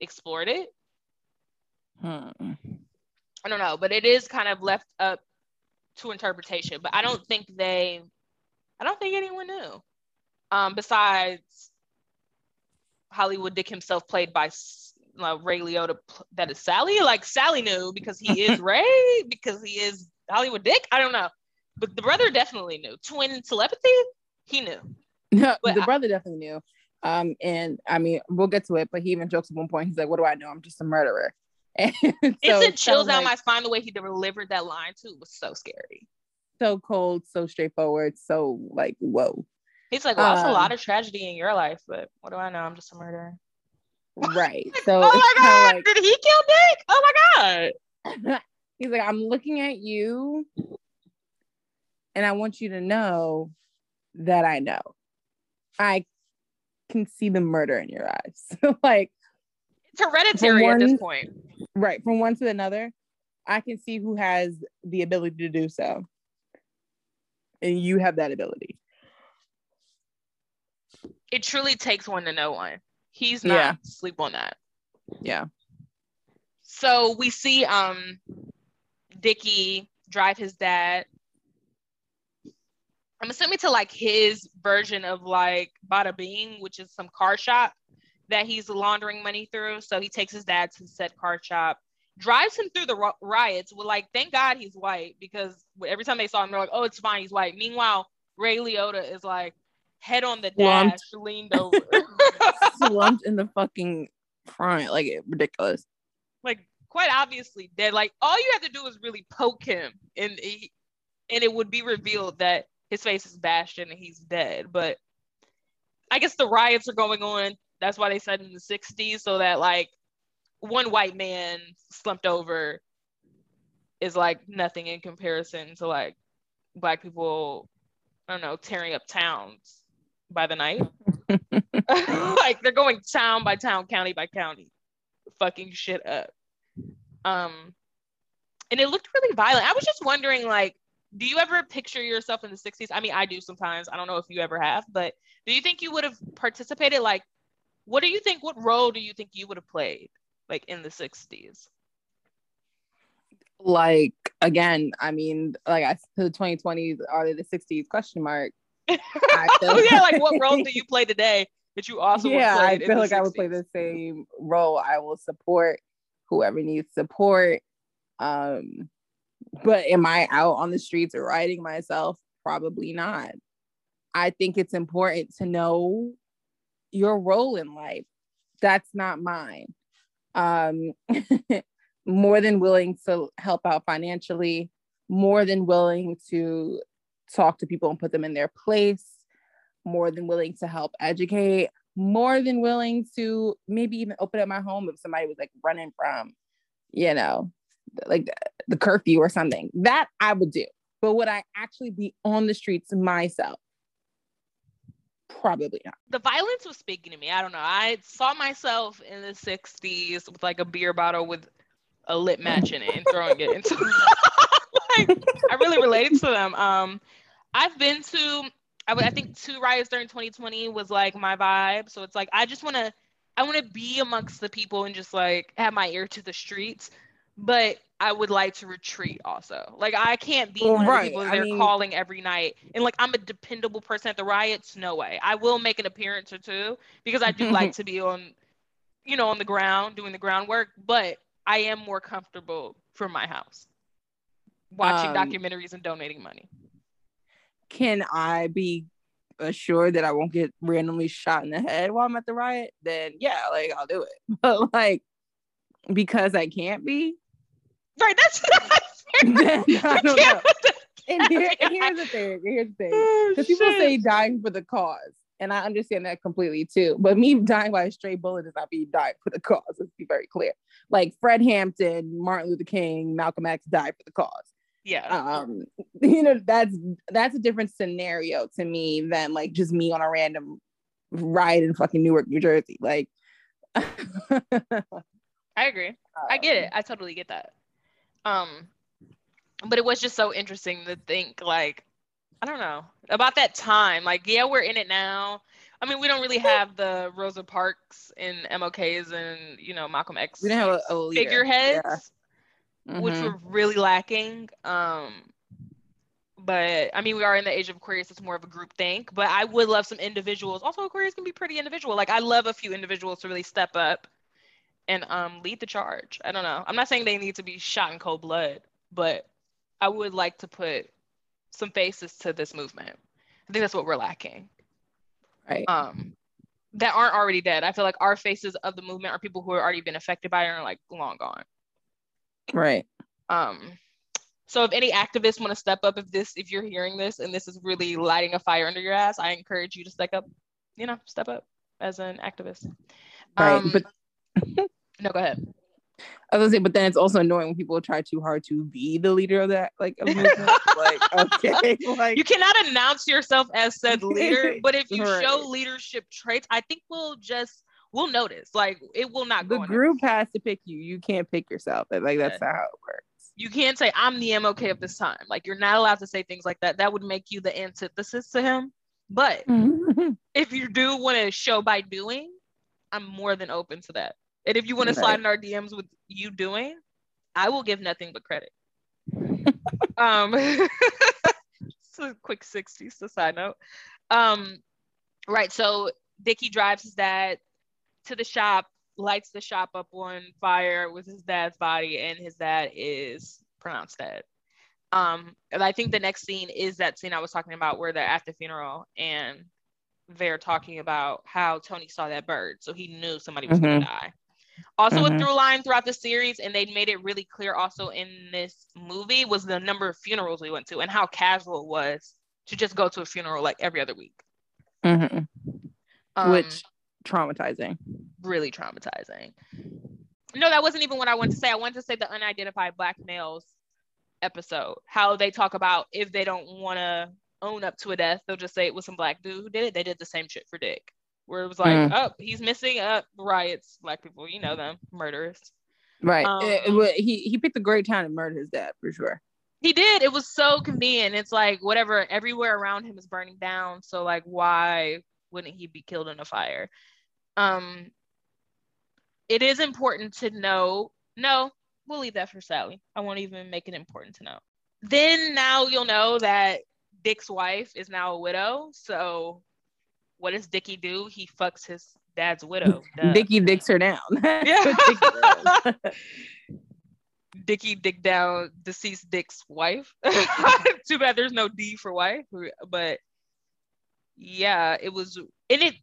explored it. Hmm. I don't know, but it is kind of left up to interpretation. But I don't think they, I don't think anyone knew. Um, besides Hollywood Dick himself, played by uh, Ray Liotta that is Sally. Like Sally knew because he is Ray, because he is Hollywood Dick. I don't know, but the brother definitely knew. Twin telepathy, he knew. No, but the I, brother definitely knew. Um, and I mean, we'll get to it, but he even jokes at one point. He's like, "What do I know? I'm just a murderer." And so it chills down like, my spine the way he delivered that line too was so scary. So cold, so straightforward, so like whoa. He's like, well, that's um, a lot of tragedy in your life, but what do I know? I'm just a murderer. Right. So oh my god, like, did he kill Dick? Oh my god. He's like, I'm looking at you and I want you to know that I know. I can see the murder in your eyes. like it's hereditary one, at this point. Right. From one to another, I can see who has the ability to do so. And you have that ability. It truly takes one to know one. He's not yeah. sleep on that. Yeah. So we see um Dickie drive his dad. I'm assuming to like his version of like Bada Bing, which is some car shop that he's laundering money through. So he takes his dad to said car shop, drives him through the riots. With like, thank God he's white because every time they saw him, they're like, oh, it's fine, he's white. Meanwhile, Ray Liotta is like, head on the dash, slumped. leaned over, slumped in the fucking front, like ridiculous. Like quite obviously dead. Like all you have to do is really poke him, and he, and it would be revealed that his face is bashed in and he's dead. But I guess the riots are going on. That's why they said in the '60s, so that like one white man slumped over is like nothing in comparison to like black people I don't know, tearing up towns by the night. like they're going town by town, county by county, fucking shit up. Um, and it looked really violent. I was just wondering, like, do you ever picture yourself in the 60s? I mean, I do sometimes. I don't know if you ever have, but do you think you would have participated? Like, what do you think? What role do you think you would have played, like, in the 60s? Like, again, I mean, like I the 2020s are they the 60s question mark. oh yeah, like what role do you play today that you also yeah? I feel like 60s? I would play the same role. I will support whoever needs support. Um, but am I out on the streets writing myself? Probably not. I think it's important to know your role in life. That's not mine. Um, more than willing to help out financially, more than willing to talk to people and put them in their place, more than willing to help educate, more than willing to maybe even open up my home if somebody was like running from, you know, like the curfew or something. That I would do. But would I actually be on the streets myself? Probably not. The violence was speaking to me. I don't know. I saw myself in the 60s with like a beer bottle with a lit match in it and throwing it into like I really related to them. Um I've been to I, I think two riots during 2020 was like my vibe. So it's like I just want to I want to be amongst the people and just like have my ear to the streets. But I would like to retreat also. Like I can't be well, one right. of the people they're mean, calling every night. And like I'm a dependable person at the riots. No way. I will make an appearance or two because I do like to be on, you know, on the ground doing the groundwork. But I am more comfortable from my house, watching um, documentaries and donating money. Can I be assured that I won't get randomly shot in the head while I'm at the riot? Then yeah, like I'll do it. But like because I can't be, right? That's. not then, I don't know. And here, here's the thing. Here's the thing. Because oh, people say dying for the cause, and I understand that completely too. But me dying by a stray bullet does not mean dying for the cause. Let's be very clear. Like Fred Hampton, Martin Luther King, Malcolm X died for the cause. Yeah. Um, you know, that's that's a different scenario to me than like just me on a random ride in fucking Newark, New Jersey. Like I agree. I get it. Um, I totally get that. Um, but it was just so interesting to think like I don't know about that time. Like, yeah, we're in it now. I mean, we don't really have the Rosa Parks and MLKs and you know Malcolm X. We don't have a, a figureheads, yeah. Mm-hmm. which were really lacking. Um, but I mean, we are in the age of Aquarius. It's more of a group think. But I would love some individuals. Also, Aquarius can be pretty individual. Like I love a few individuals to really step up and um lead the charge. I don't know. I'm not saying they need to be shot in cold blood, but I would like to put some faces to this movement. I think that's what we're lacking. Right. Um, that aren't already dead. I feel like our faces of the movement are people who have already been affected by it and are like long gone. Right. Um, so if any activists want to step up, if this, if you're hearing this and this is really lighting a fire under your ass, I encourage you to step up, you know, step up as an activist. Right. Um, but no, go ahead. I was gonna say, but then it's also annoying when people try too hard to be the leader of that, like, like, okay, like you cannot announce yourself as said leader, but if you right. show leadership traits, I think we'll just we'll notice. Like, it will not. Go. The group has to pick you. You can't pick yourself. Like, that's not how it works. You can't say I'm the MLK of this time. Like, you're not allowed to say things like that. That would make you the antithesis to him. But if you do want to show by doing, I'm more than open to that. And if you want to slide in our DMs with you doing, I will give nothing but credit. um, it's a quick 60s to side note. Um, right. So Dickie drives his dad to the shop, lights the shop up on fire with his dad's body, and his dad is pronounced dead. Um, and I think the next scene is that scene I was talking about where they're at the funeral and they're talking about how Tony saw that bird, so he knew somebody was mm-hmm. going to die. Also, mm-hmm. a through line throughout the series, and they made it really clear also in this movie was the number of funerals we went to and how casual it was to just go to a funeral like every other week. Mm-hmm. Um, Which traumatizing. Really traumatizing. No, that wasn't even what I wanted to say. I wanted to say the unidentified black males episode, how they talk about if they don't want to own up to a death, they'll just say it was some black dude who did it. They did the same shit for Dick where it was like, mm. oh, he's missing. Up uh, riots, black people, you know them, murderers. Right. Um, it, it, he he picked a great time to murder his dad for sure. He did. It was so convenient. It's like whatever, everywhere around him is burning down. So like, why wouldn't he be killed in a fire? Um, it is important to know. No, we'll leave that for Sally. I won't even make it important to know. Then now you'll know that Dick's wife is now a widow. So what does Dickie do? He fucks his dad's widow. Dickie dicks her down. yeah. Dickie dick down deceased Dick's wife. Too bad there's no D for wife, but yeah, it was, and it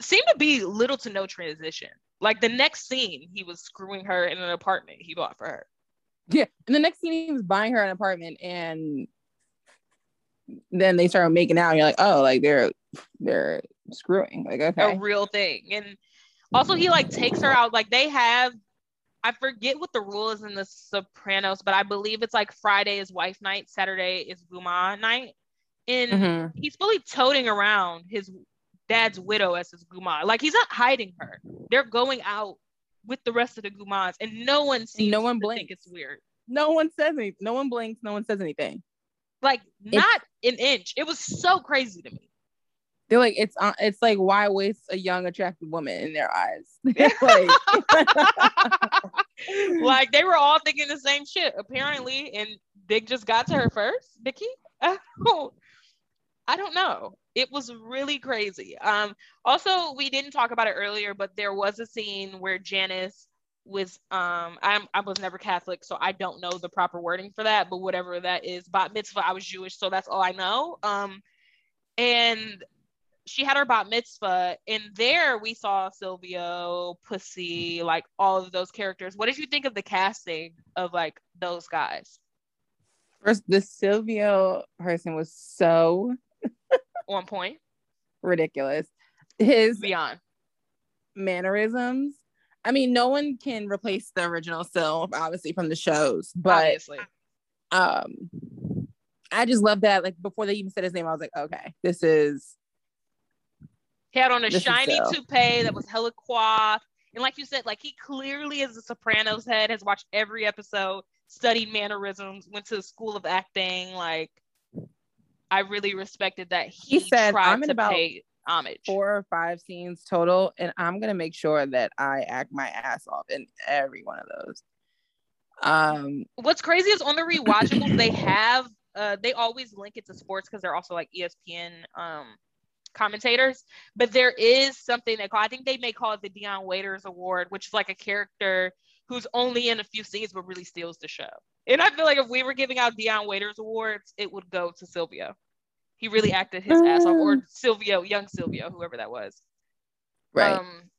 seemed to be little to no transition. Like the next scene, he was screwing her in an apartment he bought for her. Yeah, and the next scene he was buying her an apartment, and then they started making out. And you're like, oh, like they're they're screwing, like okay, a real thing. And also, he like takes her out. Like they have, I forget what the rule is in the Sopranos, but I believe it's like Friday is wife night, Saturday is Guma night, and mm-hmm. he's fully toting around his dad's widow as his guma. Like he's not hiding her. They're going out with the rest of the gumas, and no one sees. No one blinks. it's weird. No one says anything. No one blinks. No one says anything. Like not it's, an inch. It was so crazy to me. They're like, it's uh, it's like why waste a young attractive woman in their eyes? like, like they were all thinking the same shit apparently, and Dick just got to her first. Dickie. Oh, I don't know. It was really crazy. Um, also, we didn't talk about it earlier, but there was a scene where Janice was um I'm, I was never Catholic, so I don't know the proper wording for that, but whatever that is, bat mitzvah, I was Jewish, so that's all I know. Um, and she had her bat mitzvah, and there we saw Silvio, Pussy, like all of those characters. What did you think of the casting of like those guys? First, the Silvio person was so on point. Ridiculous. His beyond mannerisms. I mean, no one can replace the original Sil, obviously from the shows, but obviously. um, I just love that. Like before they even said his name, I was like, okay, this is. He had on a shiny toupee that was hella coiffed. And like you said, like he clearly is a Sopranos head, has watched every episode, studied mannerisms, went to the school of acting. Like I really respected that he, he said, I'm in about homage. Four or five scenes total, and I'm gonna make sure that I act my ass off in every one of those. Um, what's crazy is on the rewatchables they have uh they always link it to sports because they're also like ESPN um commentators, but there is something they call I think they may call it the Dion Waiters Award, which is like a character who's only in a few scenes but really steals the show. And I feel like if we were giving out Dion Waiters awards, it would go to Silvio. He really acted his ass off, or Silvio, young Silvio, whoever that was. Right. Um,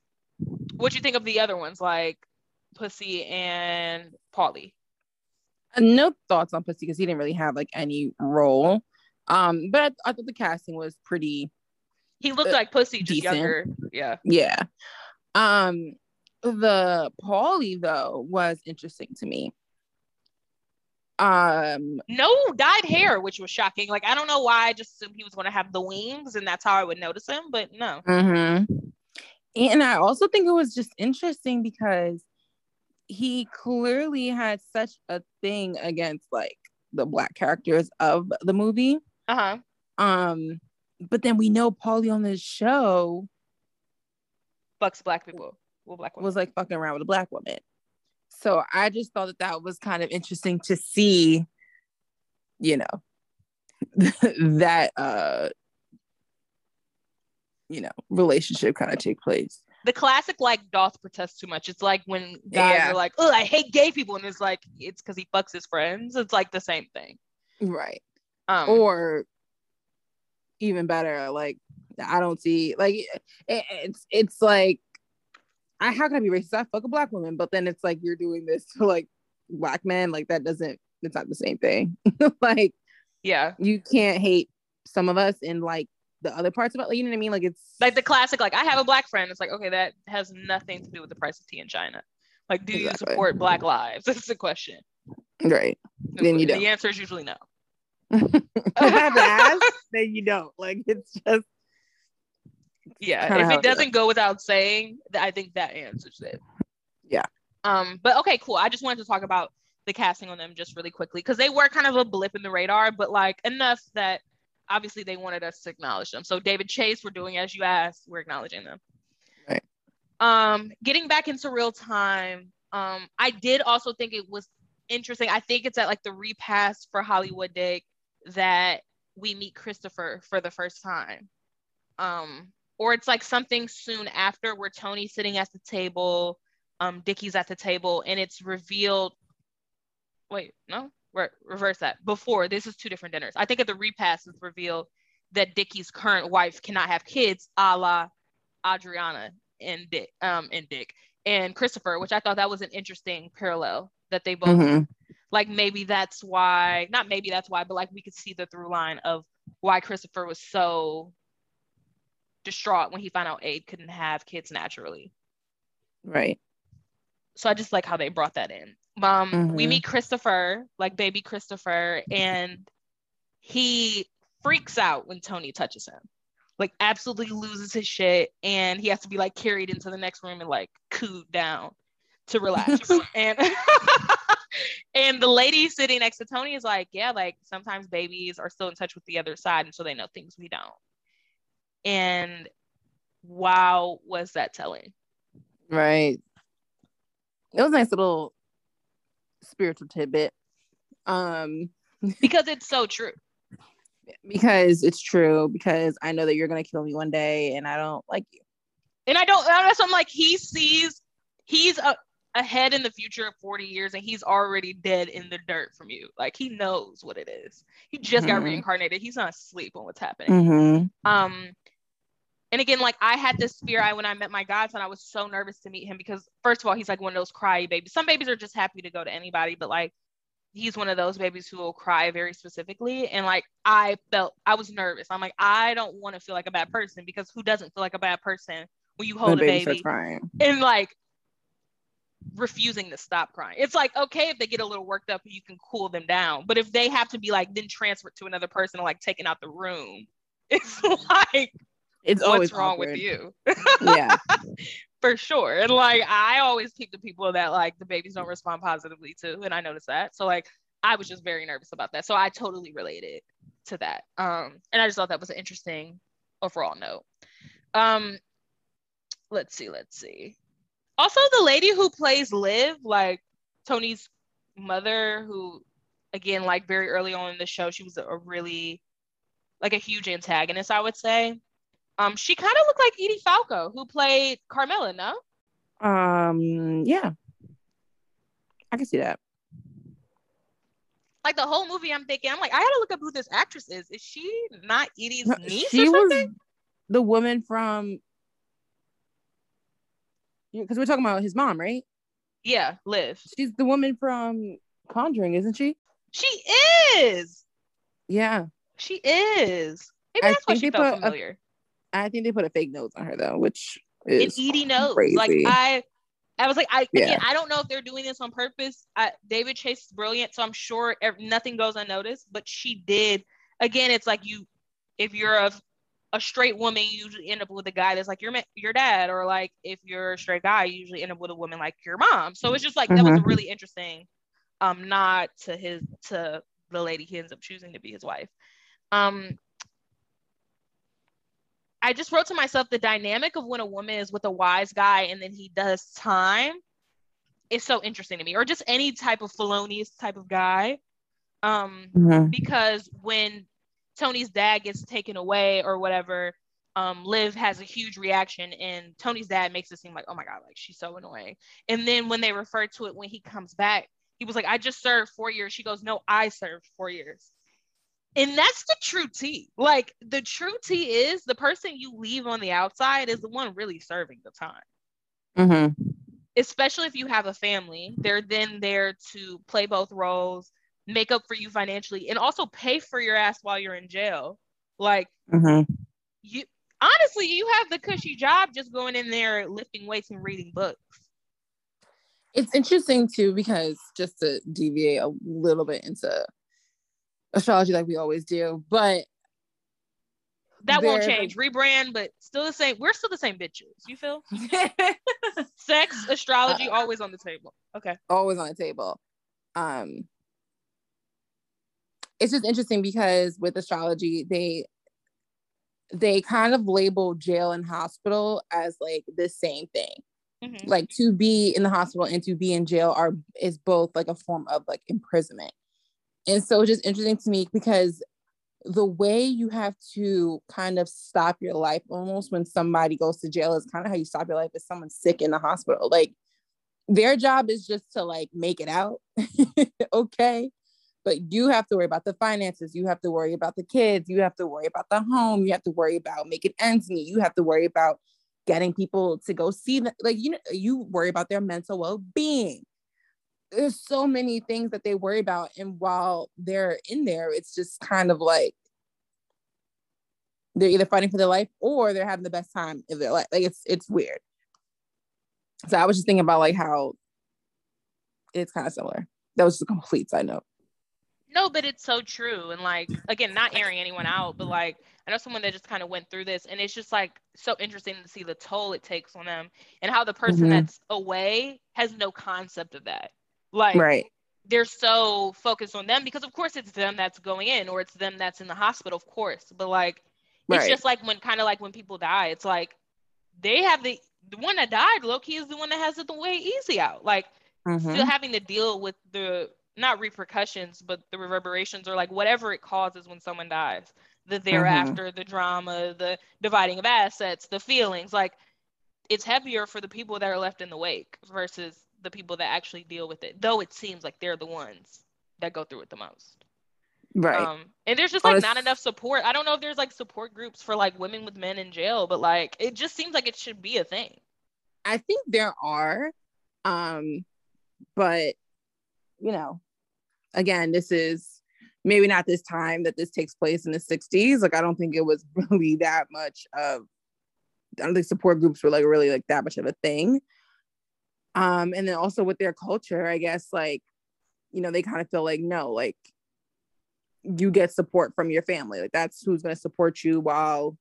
what do you think of the other ones, like Pussy and Paulie? Uh, no thoughts on Pussy because he didn't really have like any role. Um, but I, I thought the casting was pretty. He looked uh, like Pussy, just decent. younger. Yeah. Yeah. Um, the Paulie though was interesting to me. Um, no dyed hair, which was shocking. Like I don't know why. I just assumed he was going to have the wings, and that's how I would notice him. But no. Mm-hmm. And I also think it was just interesting because he clearly had such a thing against like the black characters of the movie. Uh huh. Um, but then we know Paulie on the show fucks black people black woman. was like fucking around with a black woman. So I just thought that that was kind of interesting to see, you know, that uh you know relationship kind of take place. The classic like doth protest too much. It's like when guys yeah. are like, "Oh, I hate gay people," and it's like it's because he fucks his friends. It's like the same thing, right? Um, or even better, like I don't see like it, it's it's like I how can I be racist? I fuck a black woman, but then it's like you're doing this to like black men. Like that doesn't. It's not the same thing. like, yeah, you can't hate some of us in like the other parts of it. You know what I mean? Like it's like the classic. Like I have a black friend. It's like okay, that has nothing to do with the price of tea in China. Like, do exactly. you support Black lives? That's the question. Right. Then you don't. The answer is usually no. I have to ask, then you don't. Like it's just yeah if it doesn't go without saying i think that answers it. Yeah. Um but okay cool. I just wanted to talk about the casting on them just really quickly because they were kind of a blip in the radar but like enough that obviously they wanted us to acknowledge them. So david chase we're doing as you asked. We're acknowledging them. Right. Um getting back into real time Um, I did also think it was interesting. I think it's at like the repass for Hollywood Dick that we meet Christopher for the first time. Um, or it's like something soon after where Tony's sitting at the table, um, Dickie's at the table, and it's revealed. Wait, no, Re- reverse that. Before this is two different dinners. I think at the repast it's revealed that Dickie's current wife cannot have kids, a la Adriana and Dick, um, and Dick and Christopher, which I thought that was an interesting parallel that they both mm-hmm. like. Maybe that's why, not maybe that's why, but like we could see the through line of why Christopher was so distraught when he found out Ade couldn't have kids naturally. Right. So I just like how they brought that in. Um, mm-hmm. we meet Christopher, like baby Christopher, and he freaks out when Tony touches him. Like absolutely loses his shit, and he has to be like carried into the next room and like cooed down to relax. and and the lady sitting next to Tony is like, yeah, like sometimes babies are still in touch with the other side, and so they know things we don't. And wow, was that telling? Right. It was a nice little spiritual tidbit. Um because it's so true. Because it's true. Because I know that you're gonna kill me one day, and I don't like you. And I don't. That's I'm like he sees he's a, ahead in the future of 40 years, and he's already dead in the dirt from you. Like he knows what it is. He just mm-hmm. got reincarnated. He's not asleep on what's happening. Mm-hmm. Um, and again, like I had this fear. I when I met my godson, I was so nervous to meet him because first of all, he's like one of those cry babies. Some babies are just happy to go to anybody, but like he's one of those babies who will cry very specifically. And like I felt I was nervous. I'm like, I don't want to feel like a bad person because who doesn't feel like a bad person when you hold the a baby and like refusing to stop crying. It's like okay if they get a little worked up, you can cool them down. But if they have to be like then transferred to another person, or like taken out the room, it's like it's what's always wrong awkward. with you? Yeah. For sure. And like i always keep the people that like the babies don't respond positively to and i noticed that. So like i was just very nervous about that. So i totally related to that. Um and i just thought that was an interesting overall note. Um let's see let's see. Also the lady who plays liv like tony's mother who again like very early on in the show she was a really like a huge antagonist i would say um, she kind of looked like Edie Falco, who played Carmela, no? Um, yeah. I can see that. Like the whole movie, I'm thinking, I'm like, I gotta look up who this actress is. Is she not Edie's niece she or something? Was the woman from because we're talking about his mom, right? Yeah, Liv. She's the woman from Conjuring, isn't she? She is. Yeah. She is. Maybe I that's why she felt familiar. I think they put a fake nose on her though, which is and Edie knows. Crazy. Like I, I was like, I yeah. again, I don't know if they're doing this on purpose. I, David Chase is brilliant, so I'm sure nothing goes unnoticed. But she did. Again, it's like you, if you're a a straight woman, you usually end up with a guy that's like your your dad, or like if you're a straight guy, you usually end up with a woman like your mom. So it's just like mm-hmm. that was a mm-hmm. really interesting um nod to his to the lady he ends up choosing to be his wife. Um, I just wrote to myself the dynamic of when a woman is with a wise guy and then he does time is so interesting to me, or just any type of felonious type of guy. Um, mm-hmm. because when Tony's dad gets taken away or whatever, um, Liv has a huge reaction, and Tony's dad makes it seem like, oh my god, like she's so annoying. And then when they refer to it when he comes back, he was like, I just served four years. She goes, No, I served four years. And that's the true tea. Like the true tea is the person you leave on the outside is the one really serving the time. Mm-hmm. Especially if you have a family, they're then there to play both roles, make up for you financially, and also pay for your ass while you're in jail. Like mm-hmm. you, honestly, you have the cushy job just going in there lifting weights and reading books. It's interesting too because just to deviate a little bit into astrology like we always do, but that won't change. Rebrand, but still the same. We're still the same bitches. You feel? Sex, astrology, uh, always on the table. Okay. Always on the table. Um it's just interesting because with astrology, they they kind of label jail and hospital as like the same thing. Mm-hmm. Like to be in the hospital and to be in jail are is both like a form of like imprisonment. And so it's just interesting to me because the way you have to kind of stop your life almost when somebody goes to jail is kind of how you stop your life if someone's sick in the hospital. Like their job is just to like make it out. okay. But you have to worry about the finances. You have to worry about the kids. You have to worry about the home. You have to worry about making ends meet. You have to worry about getting people to go see them. Like, you know, you worry about their mental well being. There's so many things that they worry about. And while they're in there, it's just kind of like they're either fighting for their life or they're having the best time of their life. Like, it's, it's weird. So I was just thinking about like how it's kind of similar. That was just a complete side note. No, but it's so true. And like again, not airing anyone out, but like I know someone that just kind of went through this and it's just like so interesting to see the toll it takes on them and how the person mm-hmm. that's away has no concept of that. Like right. they're so focused on them because of course it's them that's going in or it's them that's in the hospital, of course. But like it's right. just like when kind of like when people die, it's like they have the the one that died, lowkey is the one that has it the way easy out. Like mm-hmm. still having to deal with the not repercussions, but the reverberations or like whatever it causes when someone dies. The mm-hmm. thereafter, mm-hmm. the drama, the dividing of assets, the feelings. Like it's heavier for the people that are left in the wake versus the people that actually deal with it. Though it seems like they're the ones that go through it the most. Right. Um, and there's just like not enough support. I don't know if there's like support groups for like women with men in jail, but like it just seems like it should be a thing. I think there are. Um, but you know, again, this is maybe not this time that this takes place in the 60s. Like I don't think it was really that much of I don't think support groups were like really like that much of a thing. Um, and then also with their culture, I guess like, you know, they kind of feel like no, like you get support from your family. Like that's who's going to support you while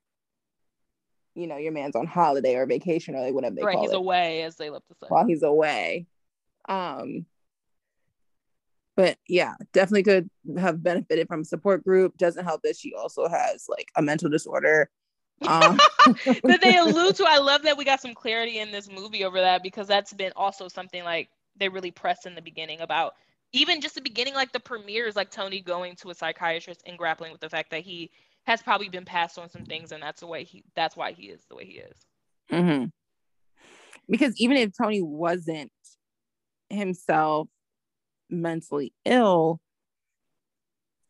you know your man's on holiday or vacation or like whatever they call it. right, call he's it. away, as they love to say. While he's away. Um, but yeah, definitely could have benefited from a support group. Doesn't help that she also has like a mental disorder. Um, that they allude to. I love that we got some clarity in this movie over that because that's been also something like they really press in the beginning about even just the beginning, like the premieres, like Tony going to a psychiatrist and grappling with the fact that he has probably been passed on some things, and that's the way he. That's why he is the way he is. Mm-hmm. Because even if Tony wasn't himself mentally ill,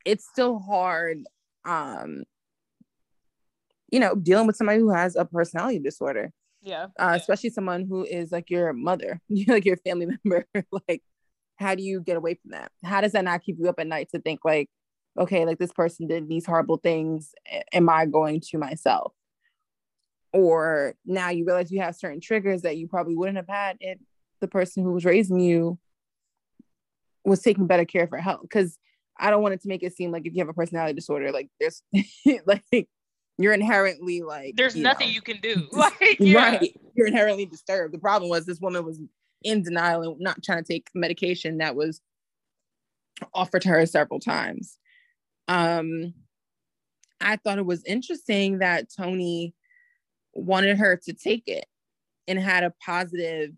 it's still hard. Um, you know, dealing with somebody who has a personality disorder. Yeah. Uh, especially someone who is like your mother, like your family member. like how do you get away from that how does that not keep you up at night to think like okay like this person did these horrible things am i going to myself or now you realize you have certain triggers that you probably wouldn't have had if the person who was raising you was taking better care for health because i don't want it to make it seem like if you have a personality disorder like there's like you're inherently like there's you nothing know, you can do like yeah. right you're inherently disturbed the problem was this woman was in denial and not trying to take medication that was offered to her several times. Um, I thought it was interesting that Tony wanted her to take it and had a positive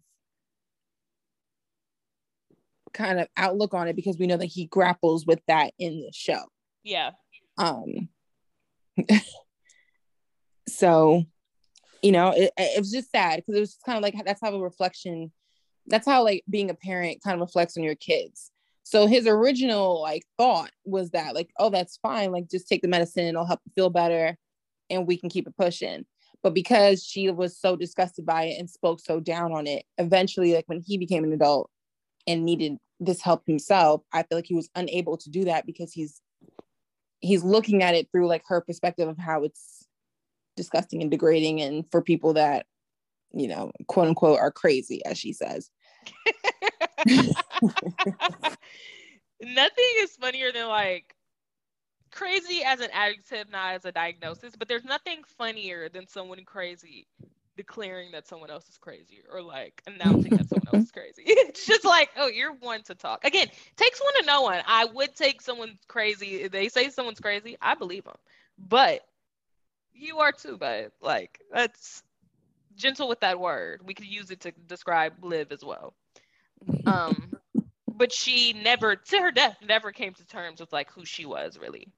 kind of outlook on it because we know that he grapples with that in the show. Yeah. Um so you know it, it was just sad because it was kind of like that's how a reflection that's how like being a parent kind of reflects on your kids. So his original like thought was that like oh that's fine like just take the medicine it'll help you feel better and we can keep it pushing. But because she was so disgusted by it and spoke so down on it eventually like when he became an adult and needed this help himself i feel like he was unable to do that because he's he's looking at it through like her perspective of how it's disgusting and degrading and for people that you know quote unquote are crazy as she says Nothing is funnier than like crazy as an adjective, not as a diagnosis, but there's nothing funnier than someone crazy declaring that someone else is crazy or like announcing that someone else is crazy. It's just like, oh, you're one to talk. Again, takes one to know one. I would take someone crazy. If they say someone's crazy, I believe them. But you are too, but like that's gentle with that word. We could use it to describe Liv as well. Um, but she never, to her death, never came to terms with like who she was really.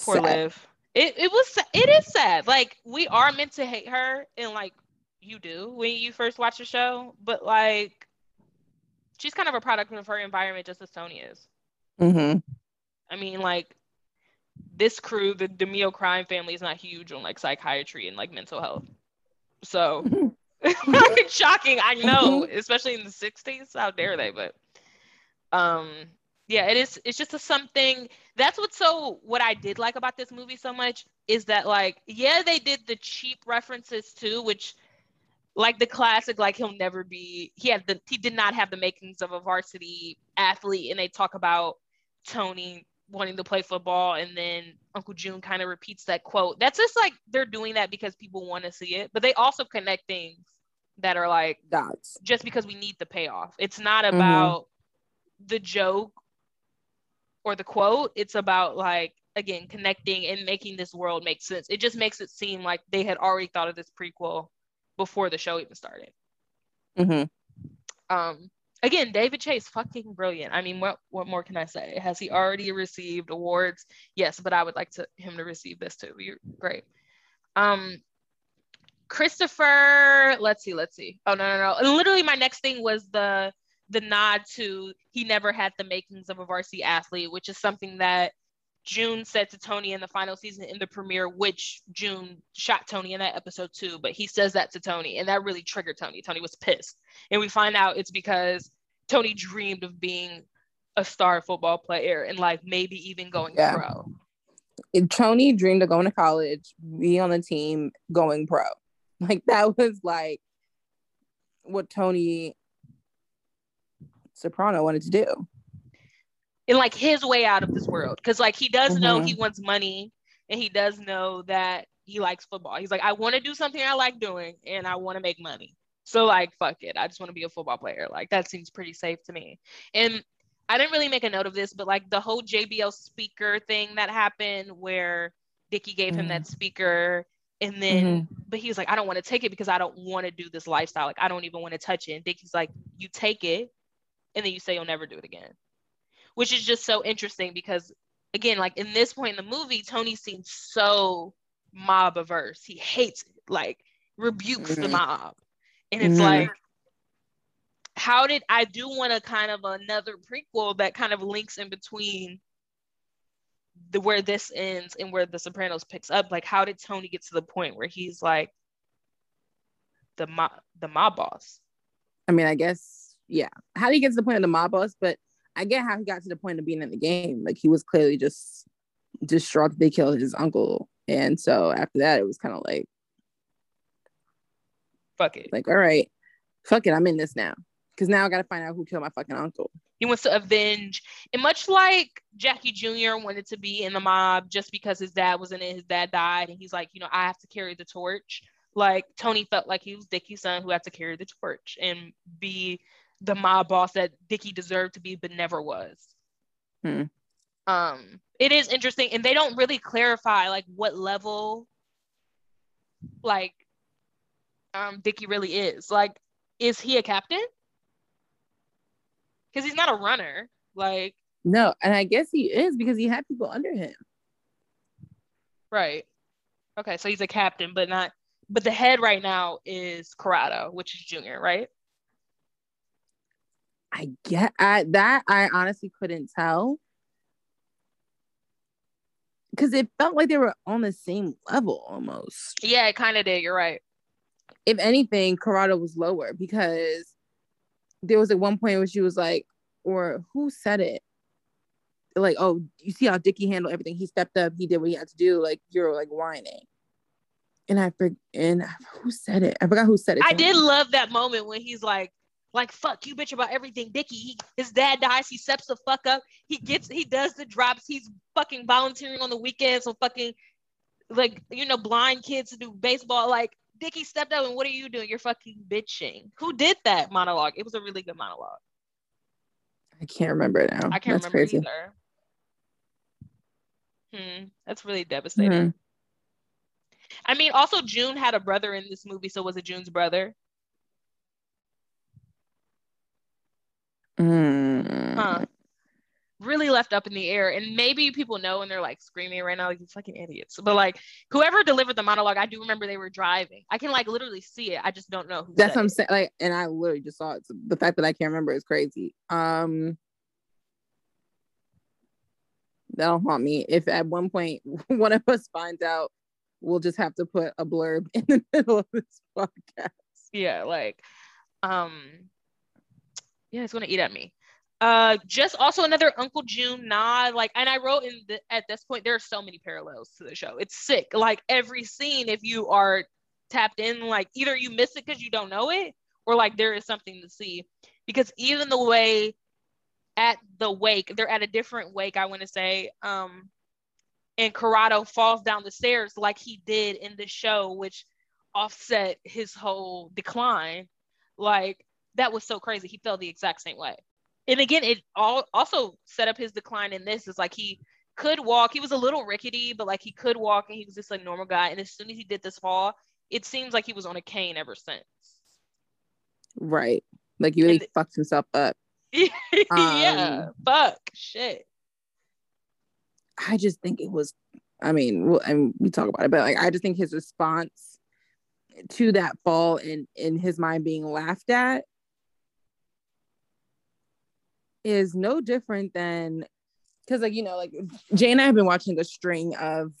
Poor sad. Liv. It it was it is sad. Like we are meant to hate her, and like you do when you first watch the show, but like she's kind of a product of her environment, just as Tony is. Mm-hmm. I mean, like this crew, the DiMeo crime family, is not huge on like psychiatry and like mental health. So shocking, I know, especially in the '60s. How dare they? But um, yeah, it is. It's just a something. That's what's so. What I did like about this movie so much is that like, yeah, they did the cheap references too, which like the classic like he'll never be he had the he did not have the makings of a varsity athlete and they talk about tony wanting to play football and then uncle june kind of repeats that quote that's just like they're doing that because people want to see it but they also connect things that are like dots just because we need the payoff it's not mm-hmm. about mm-hmm. the joke or the quote it's about like again connecting and making this world make sense it just makes it seem like they had already thought of this prequel before the show even started. Mm-hmm. Um, again, David Chase, fucking brilliant. I mean, what what more can I say? Has he already received awards? Yes, but I would like to him to receive this too. You're great. Um, Christopher, let's see, let's see. Oh no, no, no. And literally, my next thing was the the nod to he never had the makings of a varsity athlete, which is something that June said to Tony in the final season in the premiere, which June shot Tony in that episode too, but he says that to Tony, and that really triggered Tony. Tony was pissed. And we find out it's because Tony dreamed of being a star football player and like maybe even going yeah. pro. Tony dreamed of going to college, being on the team, going pro. Like that was like what Tony Soprano wanted to do in like his way out of this world because like he does mm-hmm. know he wants money and he does know that he likes football he's like i want to do something i like doing and i want to make money so like fuck it i just want to be a football player like that seems pretty safe to me and i didn't really make a note of this but like the whole jbl speaker thing that happened where Dickie gave mm-hmm. him that mm-hmm. speaker and then mm-hmm. but he was like i don't want to take it because i don't want to do this lifestyle like i don't even want to touch it and Dickie's like you take it and then you say you'll never do it again which is just so interesting because again, like in this point in the movie, Tony seems so mob averse. He hates it, like rebukes mm-hmm. the mob. And it's mm-hmm. like, how did I do want a kind of another prequel that kind of links in between the where this ends and where the Sopranos picks up? Like, how did Tony get to the point where he's like the mob the mob boss? I mean, I guess, yeah. How do you get to the point of the mob boss? But I get how he got to the point of being in the game. Like he was clearly just distraught they killed his uncle. And so after that, it was kind of like, fuck it. Like, all right, fuck it, I'm in this now. Because now I got to find out who killed my fucking uncle. He wants to avenge. And much like Jackie Jr. wanted to be in the mob just because his dad wasn't in it, his dad died. And he's like, you know, I have to carry the torch. Like Tony felt like he was Dickie's son who had to carry the torch and be the mob boss that Dickie deserved to be but never was. Hmm. Um, it is interesting, and they don't really clarify like what level, like, um, Dickie really is. Like, is he a captain? Because he's not a runner. Like, no, and I guess he is because he had people under him. Right. Okay, so he's a captain, but not. But the head right now is Corrado, which is Junior, right? I get I, that. I honestly couldn't tell because it felt like they were on the same level almost. Yeah, it kind of did. You're right. If anything, Corrado was lower because there was at one point where she was like, or who said it? Like, oh, you see how Dickie handled everything. He stepped up. He did what he had to do. Like you're like whining. And I forget. And who said it? I forgot who said it. I did love that moment when he's like, like fuck you bitch about everything Dickie. He, his dad dies, he steps the fuck up. He gets he does the drops. He's fucking volunteering on the weekends so fucking like you know blind kids to do baseball. Like Dickie stepped up and what are you doing? You're fucking bitching. Who did that monologue? It was a really good monologue. I can't remember now. I can't That's remember crazy. either. Hmm, that's really devastating. Mm-hmm. I mean, also June had a brother in this movie, so was it June's brother? Mm. Huh. Really left up in the air. And maybe people know and they're like screaming right now, like these fucking idiots. But like whoever delivered the monologue, I do remember they were driving. I can like literally see it. I just don't know who. That's what I'm saying. Like, and I literally just saw it. So the fact that I can't remember is crazy. Um, that'll haunt me. If at one point one of us finds out, we'll just have to put a blurb in the middle of this podcast. Yeah, like, um, yeah, it's gonna eat at me. Uh, just also another Uncle June nod. Like, and I wrote in the, at this point, there are so many parallels to the show. It's sick. Like every scene, if you are tapped in, like either you miss it because you don't know it, or like there is something to see. Because even the way at the wake, they're at a different wake, I want to say. Um, and Corrado falls down the stairs like he did in the show, which offset his whole decline. Like that was so crazy. He felt the exact same way. And again, it all also set up his decline in this. Is like he could walk. He was a little rickety, but like he could walk and he was just a normal guy. And as soon as he did this fall, it seems like he was on a cane ever since. Right. Like he really And- fucked himself up. yeah. Um, Fuck. Shit. I just think it was. I mean, well, and we talk about it, but like I just think his response to that fall and in his mind being laughed at is no different than because like you know like Jay and I have been watching a string of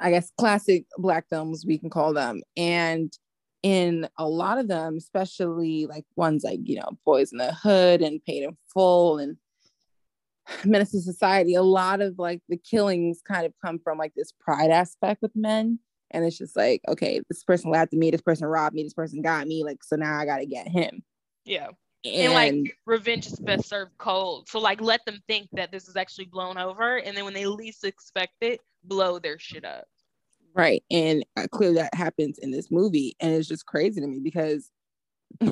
I guess classic black films we can call them. And in a lot of them especially like ones like you know Boys in the Hood and Paid in Full and Menace to Society a lot of like the killings kind of come from like this pride aspect with men. And it's just like okay this person laughed at me this person robbed me this person got me like so now I got to get him. Yeah. And, and like revenge is best served cold. So like let them think that this is actually blown over, and then when they least expect it, blow their shit up. Right. And uh, clearly that happens in this movie. And it's just crazy to me because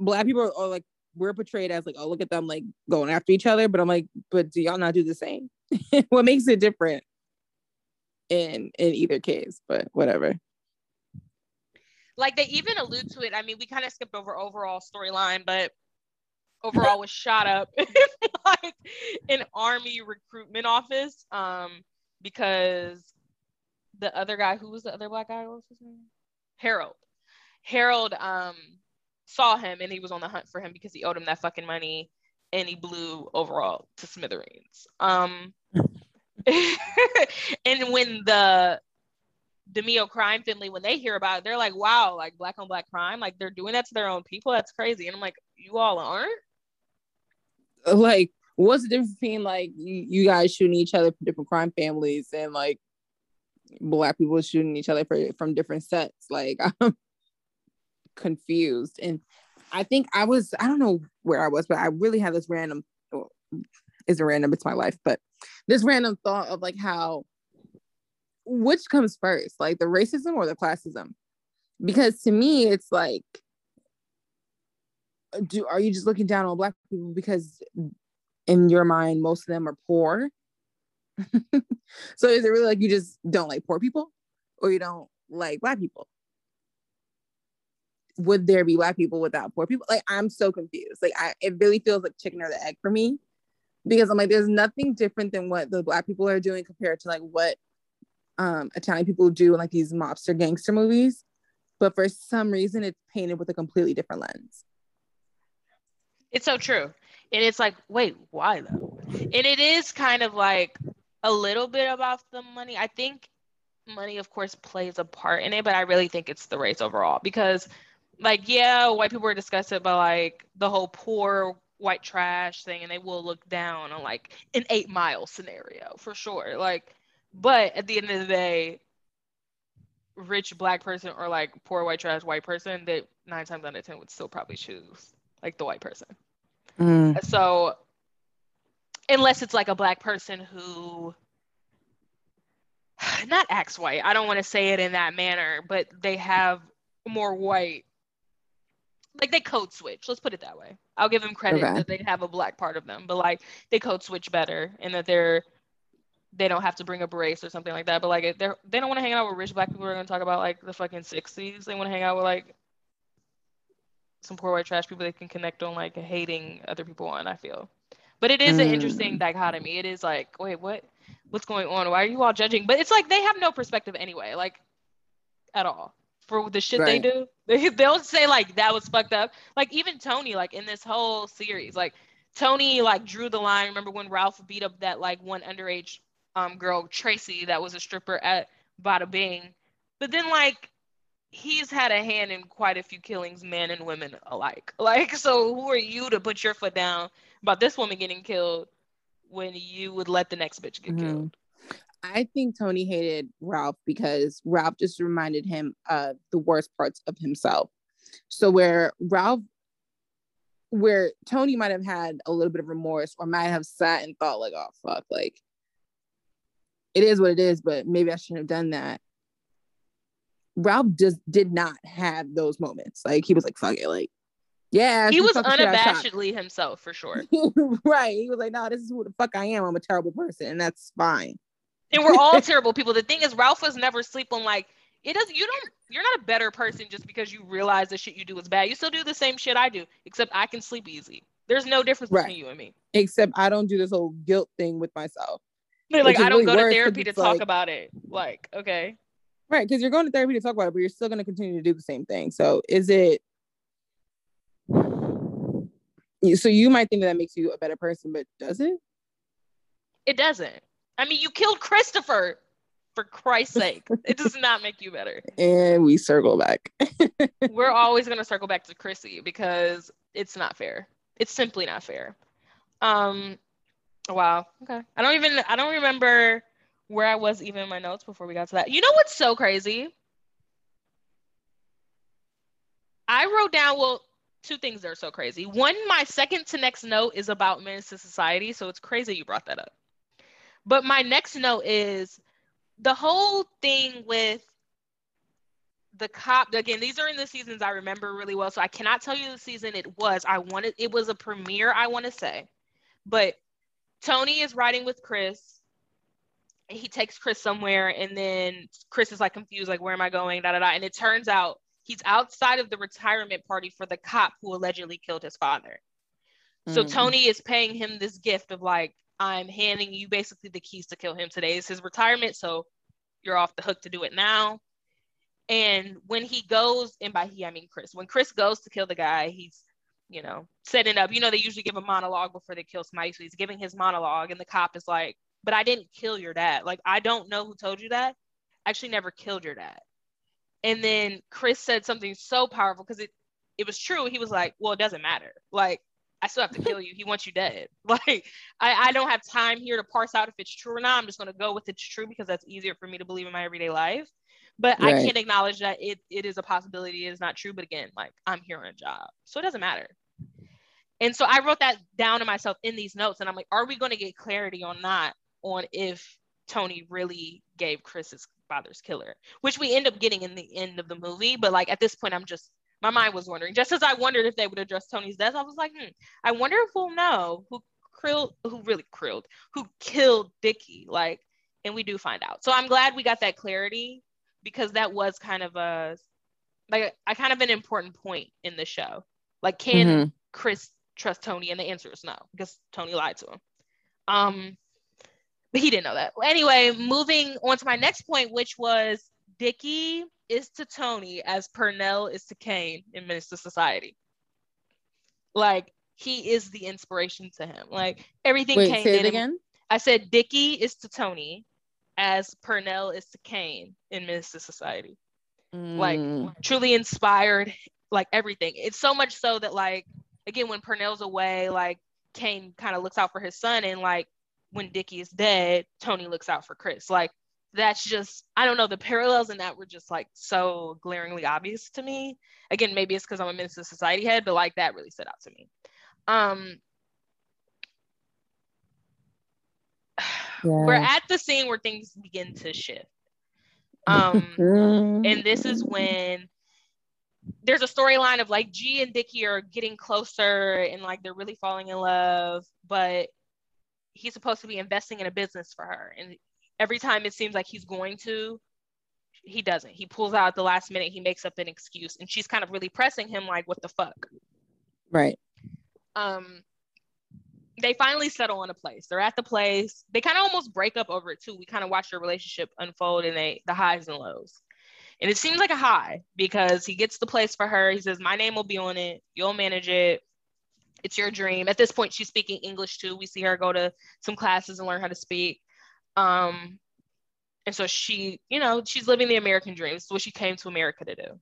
black people are, are like, we're portrayed as like, oh, look at them like going after each other. But I'm like, but do y'all not do the same? what makes it different in in either case? But whatever. Like they even allude to it. I mean, we kind of skipped over overall storyline, but overall was shot up like an army recruitment office. Um, because the other guy, who was the other black guy? What was his name? Harold. Harold um saw him and he was on the hunt for him because he owed him that fucking money and he blew overall to smithereens. Um and when the DiMeo crime family, when they hear about it, they're like, wow, like black on black crime, like they're doing that to their own people. That's crazy. And I'm like, you all aren't? Like, what's the difference between like you, guys shooting each other from different crime families and like black people shooting each other for, from different sets? Like, I'm confused. And I think I was, I don't know where I was, but I really had this random, well, isn't random, it's my life, but this random thought of like how, which comes first, like the racism or the classism? Because to me, it's like, do are you just looking down on black people because in your mind most of them are poor? so is it really like you just don't like poor people or you don't like black people? Would there be black people without poor people? Like I'm so confused. Like I it really feels like chicken or the egg for me because I'm like there's nothing different than what the black people are doing compared to like what um Italian people do in like these mobster gangster movies. But for some reason it's painted with a completely different lens. It's so true. And it's like, wait, why though? And it is kind of like a little bit about the money. I think money, of course, plays a part in it, but I really think it's the race overall because, like, yeah, white people are discussing, but like the whole poor white trash thing, and they will look down on like an eight mile scenario for sure. Like, but at the end of the day, rich black person or like poor white trash white person, that nine times out of ten would still probably choose like the white person. Mm. So unless it's like a black person who not acts white, I don't want to say it in that manner, but they have more white like they code switch. Let's put it that way. I'll give them credit Okay. that they have a black part of them, but like they code switch better and that they're they don't have to bring a brace or something like that. But like they they don't want to hang out with rich black people who are gonna talk about like the fucking 60s. They want to hang out with like some poor white trash people they can connect on like hating other people on, I feel. But it is mm. an interesting dichotomy. It is like, wait, what what's going on? Why are you all judging? But it's like they have no perspective anyway, like at all. For the shit right. they do. They they'll say like that was fucked up. Like even Tony, like in this whole series, like Tony like drew the line. Remember when Ralph beat up that like one underage um girl, Tracy, that was a stripper at Bada Bing. But then like he's had a hand in quite a few killings, men and women alike. Like, so who are you to put your foot down about this woman getting killed when you would let the next bitch get mm-hmm. killed? I think Tony hated Ralph because Ralph just reminded him of the worst parts of himself. So where Ralph, where Tony might have had a little bit of remorse or might have sat and thought like, oh fuck, like it is what it is, but maybe I shouldn't have done that. Ralph just did not have those moments. Like he was like, fuck it, like, yeah. He was unabashedly himself for sure. right. He was like, no, this is who the fuck I am. I'm a terrible person, and that's fine. And we're all terrible people. The thing is, Ralph was never sleep on like it doesn't you don't you're not a better person just because you realize the shit you do is bad. You still do the same shit I do, except I can sleep easy. There's no difference right. between you and me. Except I don't do this whole guilt thing with myself. Like I don't really go to therapy to talk like, about it. Like, okay. Right, because you're going to therapy to talk about it, but you're still going to continue to do the same thing. So is it? So you might think that, that makes you a better person, but does it? It doesn't. I mean, you killed Christopher. For Christ's sake, it does not make you better. And we circle back. We're always going to circle back to Chrissy because it's not fair. It's simply not fair. Um, wow. Okay. I don't even. I don't remember where I was even in my notes before we got to that. You know what's so crazy? I wrote down, well, two things that are so crazy. One, my second to next note is about Menace to Society. So it's crazy you brought that up. But my next note is the whole thing with the cop. Again, these are in the seasons I remember really well. So I cannot tell you the season it was. I wanted, it was a premiere, I want to say. But Tony is riding with Chris and he takes Chris somewhere, and then Chris is like confused, like, where am I going? Da da da. And it turns out he's outside of the retirement party for the cop who allegedly killed his father. Mm-hmm. So mm. Tony is paying him this gift of like, I'm handing you basically the keys to kill him today. It's his retirement, so you're off the hook to do it now. And when he goes, and by he I mean Chris, when Chris goes to kill the guy, he's you know setting up. You know they usually give a monologue before they kill somebody, so he's giving his monologue, and the cop is like, but I didn't kill your dad. Like, I don't know who told you that. I actually never killed your dad. And then Chris said something so powerful because it, it was true. He was like, well, it doesn't matter. Like, I still have to kill you. He wants you dead. Like, I, I don't have time here to parse out if it's true or not. I'm just going to go with it's true because that's easier for me to believe in my everyday life. But right. I can't acknowledge that it, it is a possibility. It is not true. But again, like, I'm here on a job. So it doesn't matter. And so I wrote that down to myself in these notes. And I'm like, are we going to get clarity on that? on if Tony really gave Chris his father's killer, which we end up getting in the end of the movie. But like at this point, I'm just my mind was wondering. Just as I wondered if they would address Tony's death, I was like, hmm, I wonder if we'll know who krilled, who really krilled, who killed Dickie. Like, and we do find out. So I'm glad we got that clarity because that was kind of a like I kind of an important point in the show. Like, can mm-hmm. Chris trust Tony? And the answer is no, because Tony lied to him. Um, but he didn't know that. Anyway, moving on to my next point, which was Dickie is to Tony as Pernell is to Caine in Menace to Society. Like he is the inspiration to him. Like everything Wait, Caine say it again. I said Dickie is to Tony as Pernell is to Caine in Menace to Society. Mm. Like truly inspired, like everything. It's so much so that like again when Pernell's away, like Caine kind of looks out for his son and like when Dickie is dead, Tony looks out for Chris. Like that's just I don't know the parallels in that were just like so glaringly obvious to me. Again, maybe it's because I'm a to Society head, but like that really stood out to me. Um, yeah. we're at the scene where things begin to shift. Um, and this is when there's a storyline of like G and Dickie are getting closer and like they're really falling in love, but he's supposed to be investing in a business for her. And every time it seems like he's going to, he doesn't. He pulls out at the last minute, he makes up an excuse. And she's kind of really pressing him, like, what the fuck? Right. Um, they finally settle on a place. They're at the place. They kind of almost break up over it too. We kind of watch their relationship unfold and they the highs and lows. And it seems like a high because he gets the place for her. He says, My name will be on it. You'll manage it. It's your dream. At this point, she's speaking English too. We see her go to some classes and learn how to speak. Um, and so she, you know, she's living the American dream. It's what she came to America to do.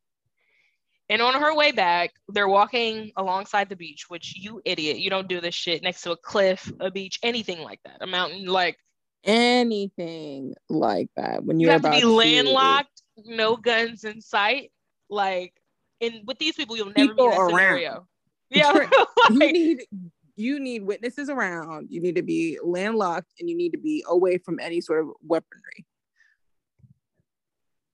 And on her way back, they're walking alongside the beach, which you idiot, you don't do this shit next to a cliff, a beach, anything like that, a mountain, like anything like that. When you're you have to be landlocked, no guns in sight, like, and with these people, you'll never people be in that scenario. Yeah, like, you need you need witnesses around. You need to be landlocked, and you need to be away from any sort of weaponry.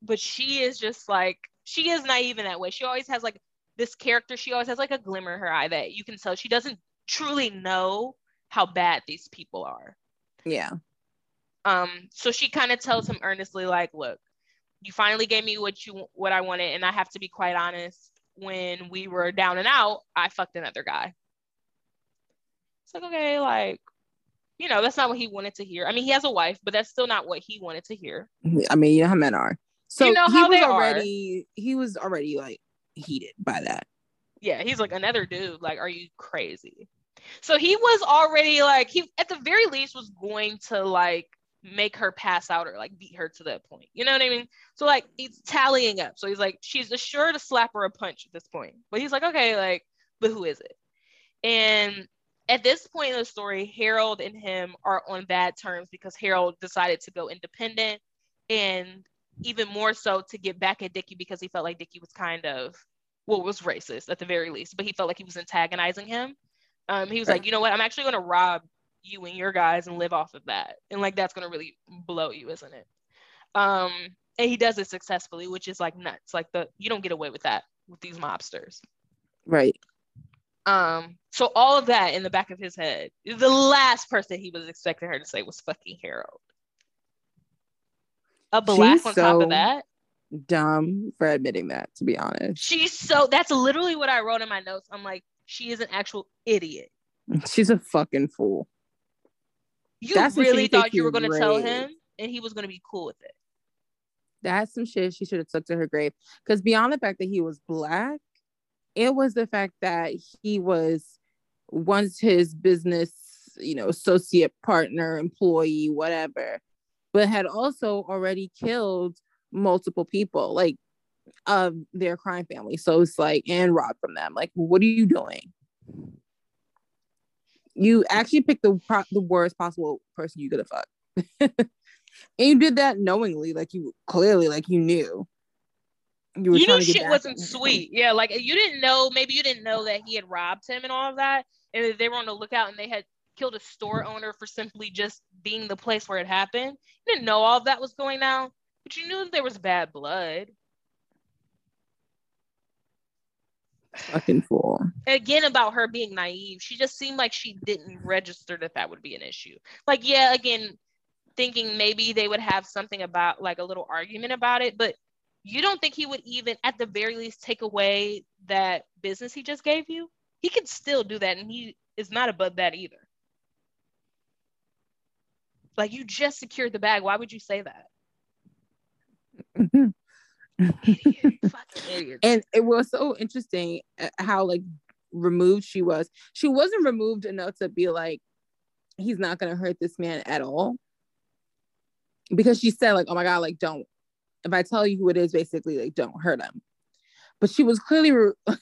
But she is just like she is naive in that way. She always has like this character, she always has like a glimmer in her eye that you can tell she doesn't truly know how bad these people are. Yeah. Um, so she kind of tells him earnestly, like, look, you finally gave me what you what I wanted, and I have to be quite honest. When we were down and out, I fucked another guy. It's like, okay, like, you know, that's not what he wanted to hear. I mean, he has a wife, but that's still not what he wanted to hear. I mean, you know how men are. So you know he was already are. he was already like heated by that. Yeah, he's like another dude. Like, are you crazy? So he was already like he at the very least was going to like make her pass out or like beat her to that point. You know what I mean? So like he's tallying up. So he's like, she's sure to slap her a punch at this point. But he's like, okay, like, but who is it? And at this point in the story, Harold and him are on bad terms because Harold decided to go independent and even more so to get back at Dickie because he felt like Dickie was kind of well was racist at the very least, but he felt like he was antagonizing him. Um, he was like, you know what, I'm actually gonna rob you and your guys and live off of that, and like that's gonna really blow you, isn't it? Um, and he does it successfully, which is like nuts. Like the you don't get away with that with these mobsters, right? Um, so all of that in the back of his head, the last person he was expecting her to say was fucking Harold a black She's on so top of that. Dumb for admitting that, to be honest. She's so that's literally what I wrote in my notes. I'm like, she is an actual idiot. She's a fucking fool. You that's really thought you were gonna tell him and he was gonna be cool with it. That's some shit she should have took to her grave. Because beyond the fact that he was black, it was the fact that he was once his business, you know, associate partner, employee, whatever, but had also already killed multiple people, like of their crime family. So it's like, and robbed from them. Like, what are you doing? You actually picked the the worst possible person you could have fucked. and you did that knowingly, like you clearly, like you knew. You, were you knew shit wasn't sweet. Yeah, like you didn't know. Maybe you didn't know that he had robbed him and all of that, and they were on the lookout and they had killed a store owner for simply just being the place where it happened. You didn't know all of that was going on, but you knew there was bad blood. Fucking fool. Again, about her being naive, she just seemed like she didn't register that that would be an issue. Like, yeah, again, thinking maybe they would have something about like a little argument about it, but you don't think he would even, at the very least, take away that business he just gave you? He could still do that, and he is not above that either. Like you just secured the bag. Why would you say that? idiot, and it was so interesting uh, how like removed she was. She wasn't removed enough to be like, he's not gonna hurt this man at all. Because she said, like, oh my god, like, don't. If I tell you who it is, basically, like, don't hurt him. But she was clearly re-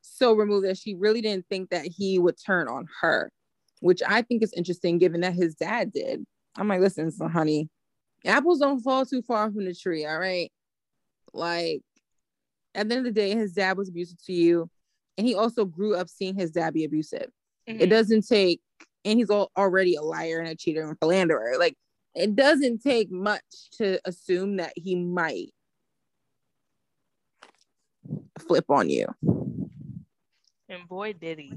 so removed that she really didn't think that he would turn on her, which I think is interesting given that his dad did. I'm like, listen, so honey, apples don't fall too far from the tree, all right? Like, at the end of the day, his dad was abusive to you, and he also grew up seeing his dad be abusive. Mm-hmm. It doesn't take, and he's all, already a liar and a cheater and a philanderer. Like, it doesn't take much to assume that he might flip on you. And boy, did he.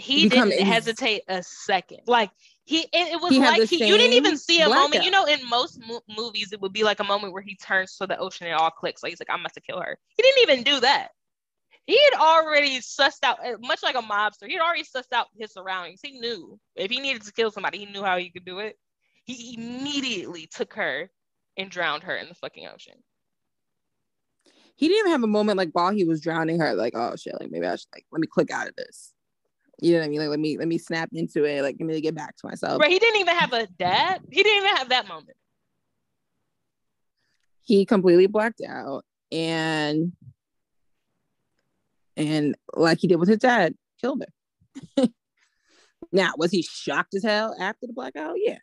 he didn't hesitate a second. Like he, it, it was he like he, you didn't even see a moment. You know, in most mo- movies, it would be like a moment where he turns to the ocean and it all clicks. Like he's like, I'm about to kill her. He didn't even do that. He had already sussed out, uh, much like a mobster. He had already sussed out his surroundings. He knew if he needed to kill somebody, he knew how he could do it. He immediately took her and drowned her in the fucking ocean. He didn't even have a moment like while he was drowning her, like, oh shit, like maybe I should like let me click out of this. You know what I mean? Like let me let me snap into it. Like let me get back to myself. Right. he didn't even have a dad. He didn't even have that moment. He completely blacked out and and like he did with his dad, killed her. now, was he shocked as hell after the blackout? Oh, yeah.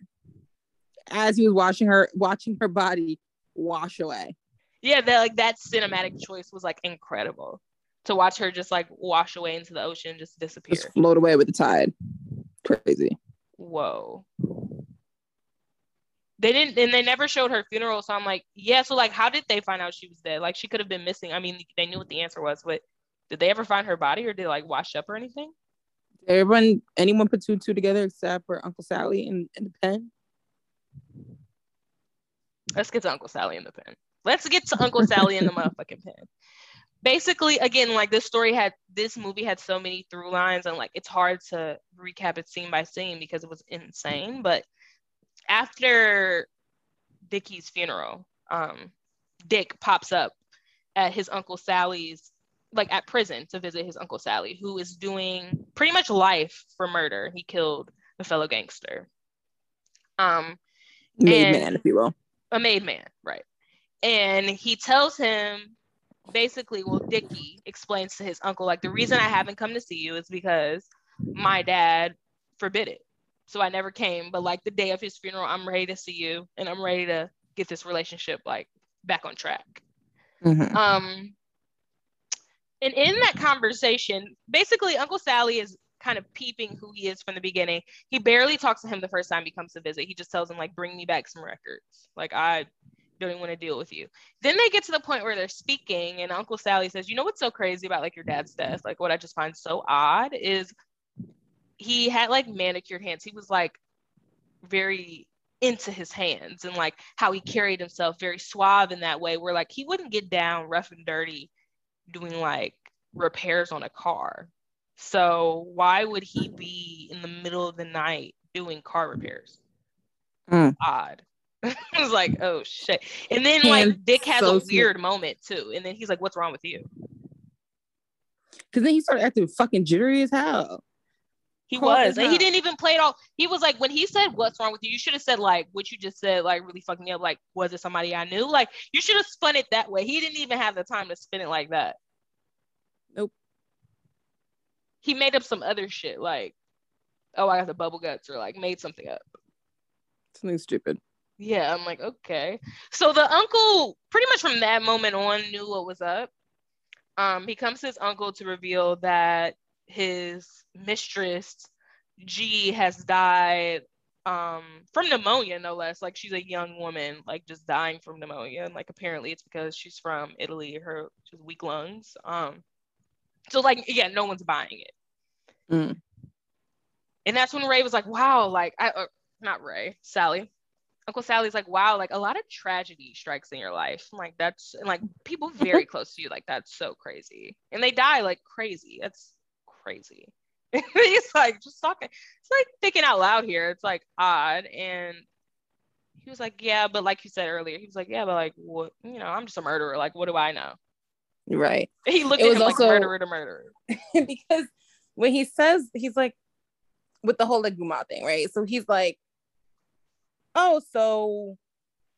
As he was watching her watching her body wash away. Yeah, that like that cinematic choice was like incredible to watch her just like wash away into the ocean, just disappear, just float away with the tide. Crazy. Whoa. They didn't, and they never showed her funeral. So I'm like, yeah. So like, how did they find out she was dead? Like, she could have been missing. I mean, they knew what the answer was, but did they ever find her body, or did it like wash up or anything? Everyone, anyone put two and two together except for Uncle Sally in, in the pen. Let's get to Uncle Sally in the pen. Let's get to Uncle Sally in the motherfucking pen basically again like this story had this movie had so many through lines and like it's hard to recap it scene by scene because it was insane but after Dickie's funeral um Dick pops up at his uncle Sally's like at prison to visit his uncle Sally who is doing pretty much life for murder he killed a fellow gangster um made man if you will a made man right and he tells him basically, well, Dickie explains to his uncle, like, the reason I haven't come to see you is because my dad forbid it. So I never came. But like the day of his funeral, I'm ready to see you and I'm ready to get this relationship like back on track. Mm-hmm. Um, and in that conversation, basically, Uncle Sally is kind of peeping who he is from the beginning. He barely talks to him the first time he comes to visit. He just tells him like, "Bring me back some records." Like I don't even want to deal with you. Then they get to the point where they're speaking, and Uncle Sally says, You know what's so crazy about like your dad's death? Like, what I just find so odd is he had like manicured hands. He was like very into his hands and like how he carried himself very suave in that way, where like he wouldn't get down rough and dirty doing like repairs on a car. So why would he be in the middle of the night doing car repairs? Mm. Odd. I was like, oh shit. And then like Dick has so a weird moment too. And then he's like, what's wrong with you? Cause then he started acting fucking jittery as hell. He was. And he didn't even play it all. He was like, when he said, What's wrong with you? You should have said, like, what you just said, like, really fucking me up. Like, was it somebody I knew? Like, you should have spun it that way. He didn't even have the time to spin it like that. Nope. He made up some other shit, like, oh, I got the bubble guts, or like made something up. Something stupid. Yeah, I'm like, okay. So the uncle, pretty much from that moment on, knew what was up. Um, he comes to his uncle to reveal that his mistress, G, has died um, from pneumonia, no less. Like she's a young woman, like just dying from pneumonia. And like apparently it's because she's from Italy, her she's weak lungs. Um, so like yeah, no one's buying it. Mm. And that's when Ray was like, wow, like I uh, not Ray, Sally Uncle Sally's like, wow, like a lot of tragedy strikes in your life. I'm like, that's and like people very close to you, like that's so crazy. And they die like crazy. That's crazy. he's like just talking. It's like thinking out loud here. It's like odd. And he was like, Yeah, but like you said earlier, he was like, Yeah, but like what you know, I'm just a murderer. Like, what do I know? Right. He looked it at him also, like murderer to murderer. because when he says he's like with the whole like Guma thing, right? So he's like, oh, so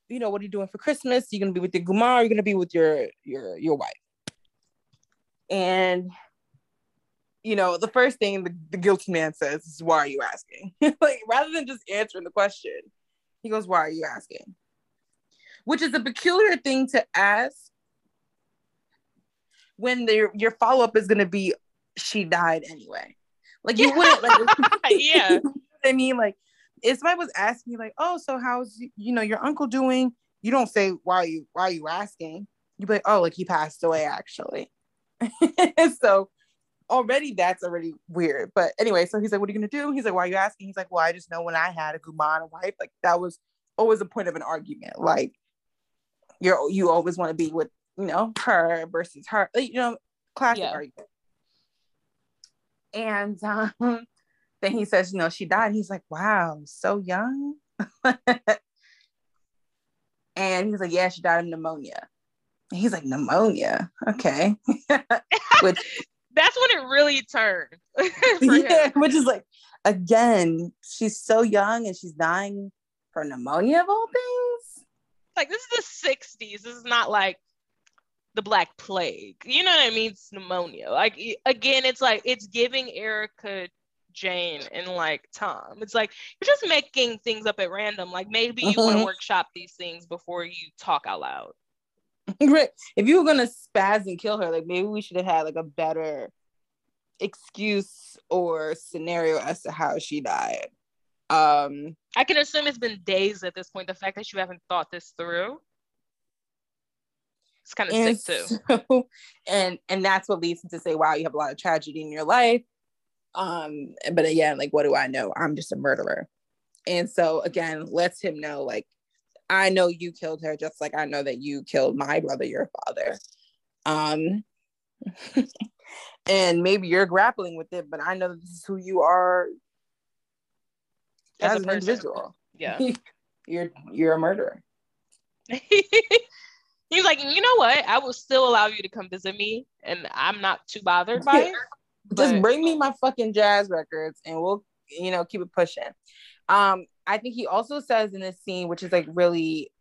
you know, what are you doing for Christmas? You're gonna be with your Gumar, you're gonna be with your your your wife. And you know, the first thing the, the guilty man says is, Why are you asking? like rather than just answering the question, he goes, Why are you asking? Which is a peculiar thing to ask when your your follow-up is gonna be she died anyway. Like you wouldn't like yeah. you know I mean, like if somebody was asking me like, oh, so how's you know your uncle doing? You don't say why are you why are you asking? You'd be like, oh, like he passed away actually. so already that's already weird. But anyway, so he's like, What are you gonna do? He's like, Why are you asking? He's like, Well, I just know when I had a Guman wife, like that was always a point of an argument. Like you're you always want to be with, you know, her versus her, you know, classic yeah. argument. And um, then he says, you know, she died. He's like, wow, so young. and he's like, yeah, she died of pneumonia. And he's like, pneumonia. Okay. which that's when it really turned. yeah, which is like, again, she's so young and she's dying for pneumonia of all things. Like this is the 60s. This is not like the black plague. You know what I mean? It's pneumonia. Like again, it's like it's giving Erika Jayne and like Tom. It's like you're just making things up at random. Like maybe you want to mm-hmm. workshop these things before you talk out loud. Right. If you were gonna spaz and kill her, like maybe we should have had like a better excuse or scenario as to how she died. Um I can assume it's been days at this point. The fact that you haven't thought this through. It's kind of sick too. So, and and that's what leads him to say, wow, you have a lot of tragedy in your life. Um, but again, like, what do I know? I'm just a murderer. And so again, lets him know, like, I know you killed her, just like I know that you killed my brother, your father. Um, and maybe you're grappling with it, but I know this is who you are as, as an individual. Yeah, you're you're a murderer. He's like, you know what? I will still allow you to come visit me, and I'm not too bothered by it. Just bring me my fucking jazz records, and we'll, you know, keep it pushing. Um, I think he also says in this scene, which is like really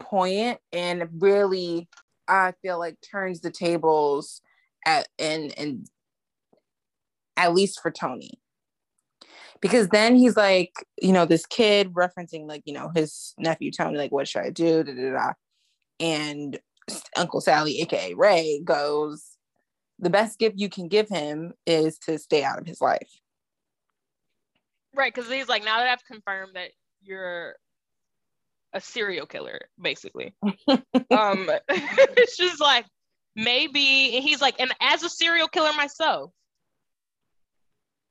poignant and really, I feel like turns the tables at and and at least for Tony. Because then he's like, you know, this kid referencing like, you know, his nephew Tony, like, what should I do? Da, da, da and Uncle Sally, aka Ray, goes, The best gift you can give him is to stay out of his life. Right, because he's like, now that I've confirmed that you're a serial killer, basically. um, it's just like maybe and he's like, and as a serial killer myself,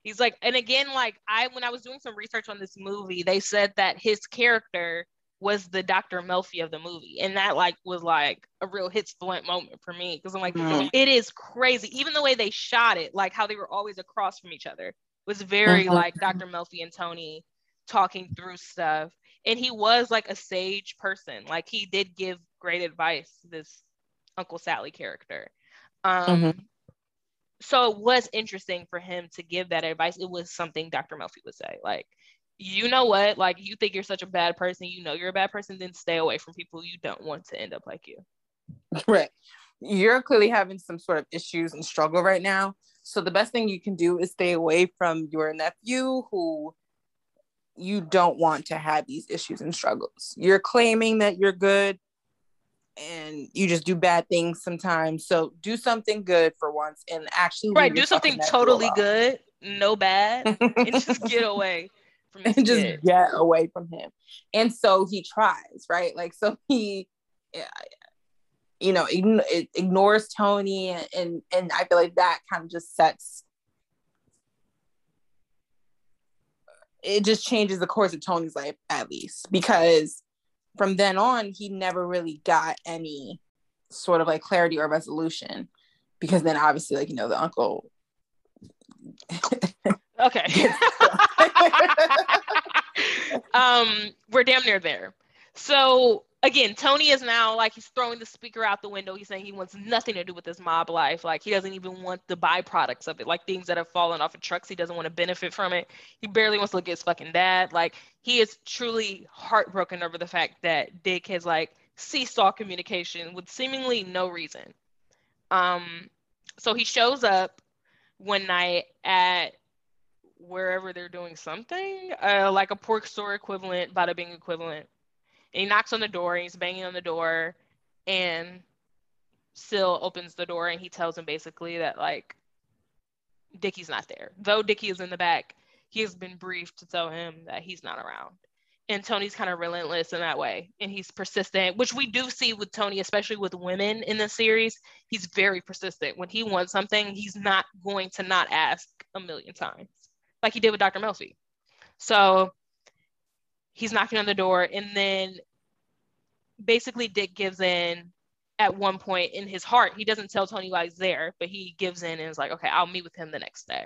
he's like, and again, like I when I was doing some research on this movie, they said that his character was the Dr. Melfi of the movie. And that like was like a real hit splint moment for me because I'm like, mm. it is crazy. Even the way they shot it, like how they were always across from each other, was very mm-hmm. like Dr. Melfi and Tony talking through stuff. And he was like a sage person. Like he did give great advice this Uncle Sally character. Um, mm-hmm. So it was interesting for him to give that advice. It was something Dr. Melfi would say. Like, you know what? Like you think you're such a bad person, you know you're a bad person, then stay away from people you don't want to end up like you. Right. You're clearly having some sort of issues and struggle right now. So the best thing you can do is stay away from your nephew who you don't want to have these issues and struggles. You're claiming that you're good and you just do bad things sometimes. So do something good for once and actually right. Do something totally good, no bad, and just get away from and just kid. get away from him. And so he tries, right? Like, so he, you know, it ignores Tony, and and I feel like that kind of just sets. It just changes the course of Tony's life, at least, because from then on, he never really got any sort of like clarity or resolution. Because then, obviously, like you know, the uncle Okay. um, we're damn near there. So again, Tony is now like he's throwing the speaker out the window. He's saying he wants nothing to do with this mob life. Like he doesn't even want the byproducts of it, like things that have fallen off of trucks. He doesn't want to benefit from it. He barely wants to look at his fucking dad. Like he is truly heartbroken over the fact that Dick has like ceased all communication with seemingly no reason. Um, so he shows up one night at wherever they're doing something, uh, like a pork store equivalent, bada bing equivalent. And he knocks on the door and he's banging on the door and Sil opens the door and he tells him basically that like Dickie's not there. Though Dickie is in the back, he has been briefed to tell him that he's not around. and Tony's kind of relentless in that way. And he's persistent, which we do see with Tony, especially with women in the series. He's very persistent. When he wants something, he's not going to not ask a million times, like he did with Dr. Melfi. So he's knocking on the door, and then basically Dick gives in at one point in his heart. He doesn't tell Tony why he's there, but he gives in and is like, okay, I'll meet with him the next day.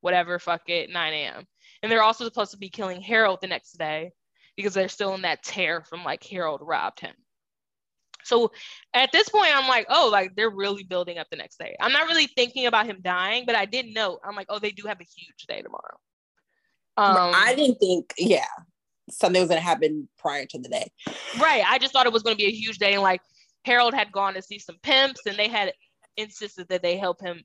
Whatever, fuck it, 9 a.m. And they're also supposed to be killing Harold the next day because they're still in that tear from like Harold robbed him. So at this point, I'm like, oh, like they're really building up the next day. I'm not really thinking about him dying, but I did know I'm like, oh, they do have a huge day tomorrow. Um, I didn't think, yeah, something was gonna happen prior to the day. Right. I just thought it was gonna be a huge day, and like Harold had gone to see some pimps, and they had insisted that they help him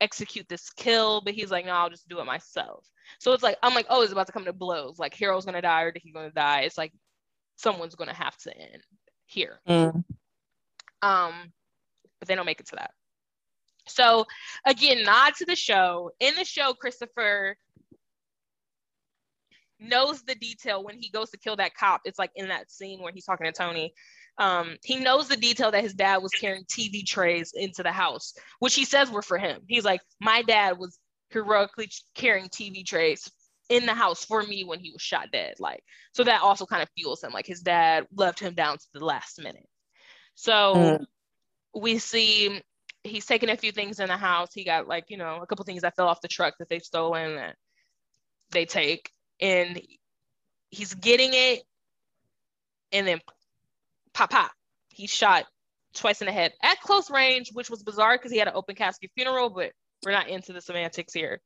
execute this kill, but he's like, no, I'll just do it myself. So it's like, I'm like, oh, it's about to come to blows. Like Harold's gonna die or Dickie's gonna die. It's like someone's gonna have to end here. Mm. Um, but they don't make it to that. So again, nod to the show. In the show, Christopher knows the detail when he goes to kill that cop. It's like in that scene where he's talking to Tony. Um, he knows the detail that his dad was carrying TV trays into the house, which he says were for him. He's like, my dad was heroically carrying TV trays in the house for me when he was shot dead. Like, so that also kind of fuels him. Like his dad left him down to the last minute. So mm. we see he's taking a few things in the house. He got like, you know, a couple things that fell off the truck that they've stolen that they take. And he's getting it and then pop pop. He shot twice in the head at close range, which was bizarre because he had an open casket funeral, but we're not into the semantics here.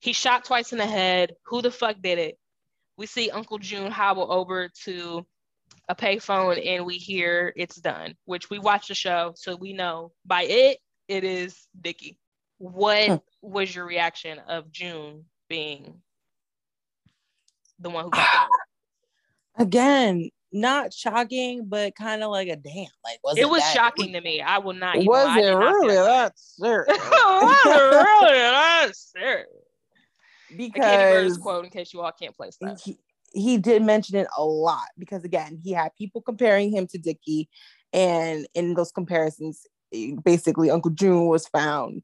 He shot twice in the head. Who the fuck did it? We see Uncle June hobble over to a payphone and we hear it's done, which we watch the show, so we know by it, it is Dickie. What hmm. was your reaction of June being the one who got Again, not shocking, but kind of like a damn. Like was it, it was shocking to me. I will not. Was it really that serious? was it really that serious? Because quote in case you all can't place that. He, he did mention it a lot because again, he had people comparing him to Dickie, and in those comparisons, basically Uncle June was found,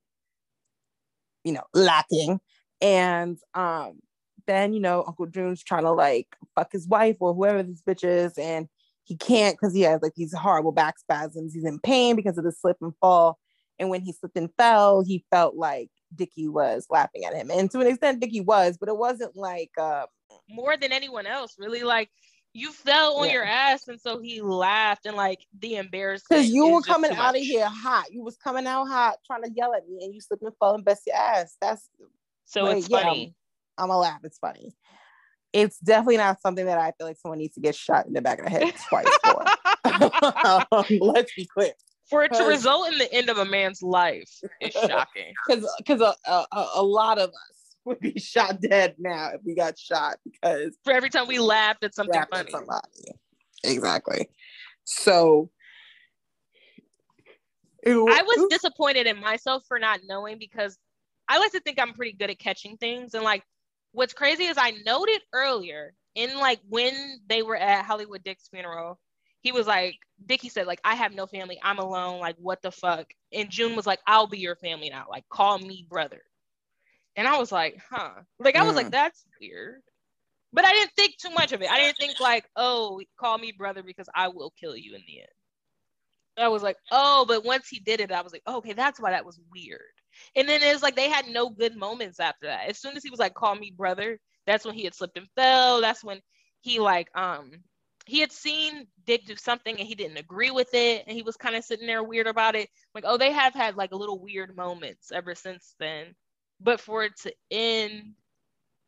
you know, lacking, and um then you know Uncle June's trying to like fuck his wife or whoever this bitch is, and he can't because he has like these horrible back spasms. He's in pain because of the slip and fall. And when he slipped and fell, he felt like Dickie was laughing at him. And to an extent, Dickie was, but it wasn't like uh, more than anyone else, really. Like you fell on yeah. your ass, and so he laughed and like the embarrassment. Because you were coming out of here hot. You was coming out hot, trying to yell at me, and you slipped and fell and bust your ass. That's so it's yeah, funny. I'm gonna laugh. It's funny. It's definitely not something that I feel like someone needs to get shot in the back of the head twice for. um, let's be clear. For it to result in the end of a man's life is shocking. Because because a, a, a lot of us would be shot dead now if we got shot because for every time we laughed at something laughed funny. At exactly. So I was disappointed in myself for not knowing because I like to think I'm pretty good at catching things and like what's crazy is I noted earlier in like when they were at Hollywood Dick's funeral, he was like, Dickie said, like, I have no family. I'm alone. Like, what the fuck? And June was like, I'll be your family now. Like, call me brother. And I was like, huh. Like, I was like, that's weird. But I didn't think too much of it. I didn't think like, oh, call me brother because I will kill you in the end. I was like, oh, but once he did it, I was like, oh, okay, that's why that was weird. And then it's like they had no good moments after that. As soon as he was like, call me brother, that's when he had slipped and fell. That's when he like um he had seen Dick do something and he didn't agree with it. And he was kind of sitting there weird about it. Like, oh, they have had like a little weird moments ever since then. But for it to end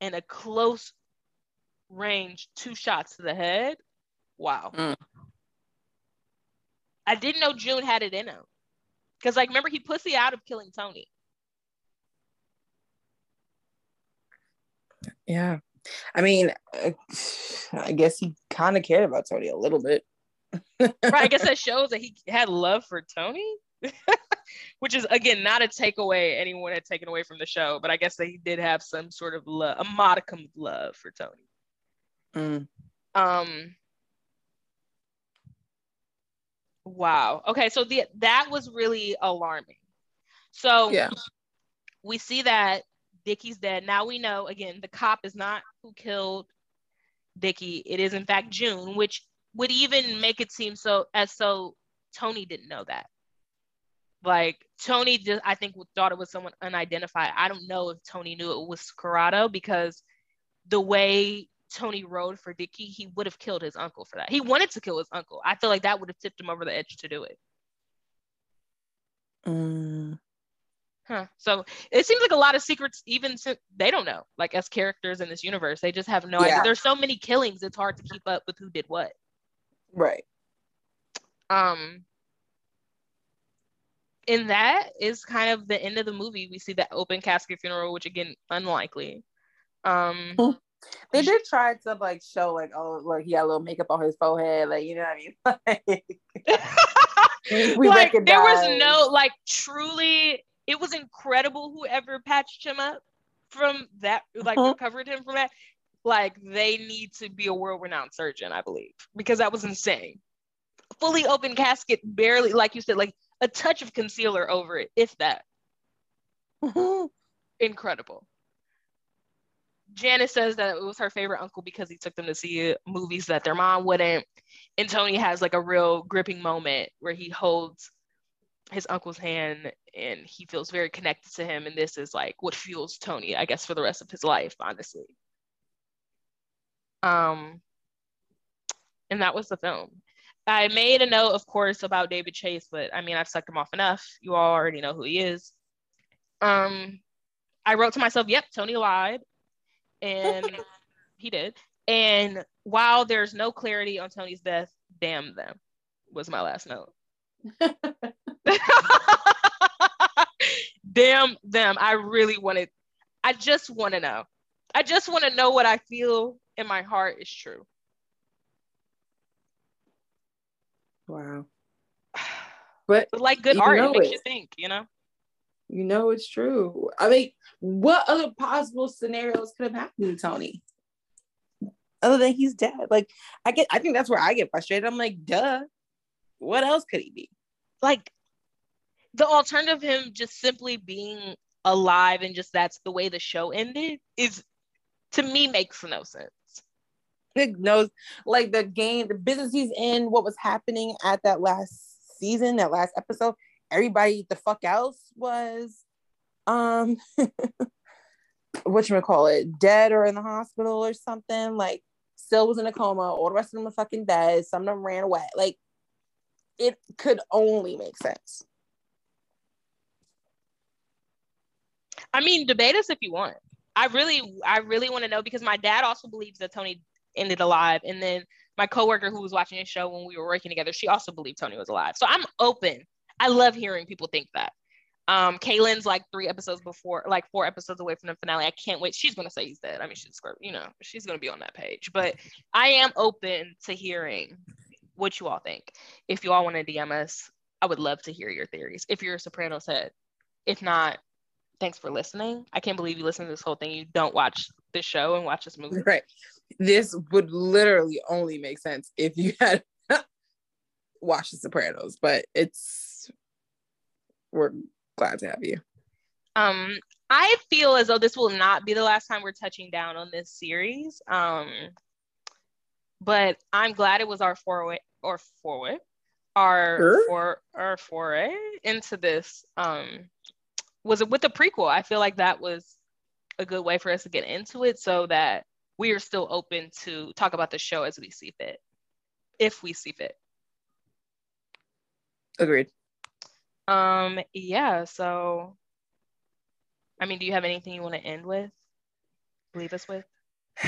in a close range, two shots to the head, wow. Mm. I didn't know June had it in him. Because like remember he pussy out of killing Tony. Yeah. I mean, uh, I guess he kind of cared about Tony a little bit. right. I guess that shows that he had love for Tony, which is again not a takeaway anyone had taken away from the show, but I guess that he did have some sort of love, a modicum of love for Tony. Mm. Um Wow. Okay, so the that was really alarming. So Yeah. we see that Dickie's dead. Now we know again the cop is not who killed Dickie. It is in fact June, which would even make it seem so as so Tony didn't know that. Like Tony just I think thought it was someone unidentified. I don't know if Tony knew it was Corrado because the way Tony rode for Dickie, he would have killed his uncle for that. He wanted to kill his uncle. I feel like that would have tipped him over the edge to do it. Mm. Huh. So it seems like a lot of secrets, even since they don't know, like as characters in this universe, they just have no idea. There's so many killings, it's hard to keep up with who did what. Right. Um, and that is kind of the end of the movie. We see that open casket funeral, which again, unlikely. Um, They did try to like show like oh look he had a little makeup on his forehead like you know what I mean like we like there was no like truly it was incredible whoever patched him up from that like Uh-huh. recovered him from that. Like they need to be a world-renowned surgeon i believe because that was insane. Fully open casket barely like you said like a touch of concealer over it if that. Incredible. Janice says that it was her favorite uncle because he took them to see movies that their mom wouldn't. And Tony has like a real gripping moment where he holds his uncle's hand and he feels very connected to him. And this is like what fuels Tony, I guess, for the rest of his life, honestly. Um, and that was the film. I made a note, of course, about David Chase, but I mean, I've sucked him off enough. You all already know who he is. Um, I wrote to myself, "Yep, Tony lied." and he did. And while there's no clarity on Tony's death, damn them was my last note. damn them. I really wanted, I just want to know. I just want to know what I feel in my heart is true. wow but But like good art, it makes it. you think, you know? you know it's true I mean what other possible scenarios could have happened to Tony Other than he's dead. Like I get I think that's where I get frustrated. I'm like, duh. What else could he be? Like the alternative of him just simply being alive and just that's the way the show ended is to me makes no sense. Nick knows like the game, the business he's in, what was happening at that last season, that last episode. Everybody the fuck else was um what you call it, dead or in the hospital or something. Like still was in a coma, all the rest of them are fucking dead, some of them ran away. Like it could only make sense. I mean, debate us if you want. I really, I really want to know because my dad also believes that Tony ended alive, and then my coworker who was watching the show when we were working together, she also believed Tony was alive. So I'm open. I love hearing people think that. Um, Kaylin's like three episodes before, like four episodes away from the finale. I can't wait. She's gonna say he's dead. I mean, she's you know, she's gonna be on that page. But I am open to hearing what you all think. If you all want to DM us, I would love to hear your theories. If you're a Sopranos head, if not, thanks for listening. I can't believe you listened to this whole thing. You don't watch this show and watch this movie. Right. This would literally only make sense if you had watched The Sopranos, but it's we're glad to have you. Um, I feel as though this will not be the last time we're touching down on this series. Um, but I'm glad it was our foray or foray, our Sure. for our foray into this. Um, was it with the prequel? I feel like that was a good way for us to get into it, so that we are still open to talk about the show as we see fit, if we see fit. Agreed. Um, yeah. So, I mean, do you have anything you want to end with? Leave us with?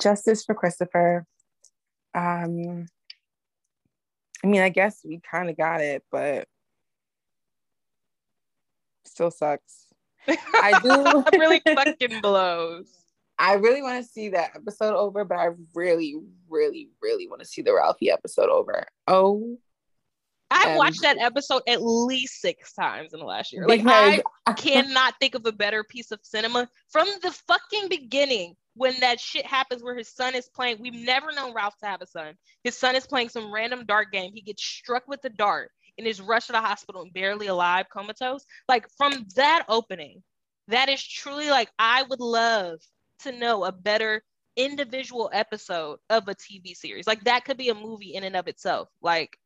Justice for Christopher. Um I mean, I guess we kind of got it, but still sucks. I do- really fucking blows. I really want to see that episode over, but I really, really, really want to see the Ralphie episode over. Oh, I've Um, watched that episode at least six times in the last year. Like I cannot think of a better piece of cinema from the fucking beginning. when that shit happens where his son is playing. We've never known Ralph to have a son. His son is playing some random dart game. He gets struck with the dart and is rushed to the hospital and barely alive, comatose. Like from that opening, that is truly like I would love to know a better individual episode of a TV series. Like that could be a movie in and of itself. Like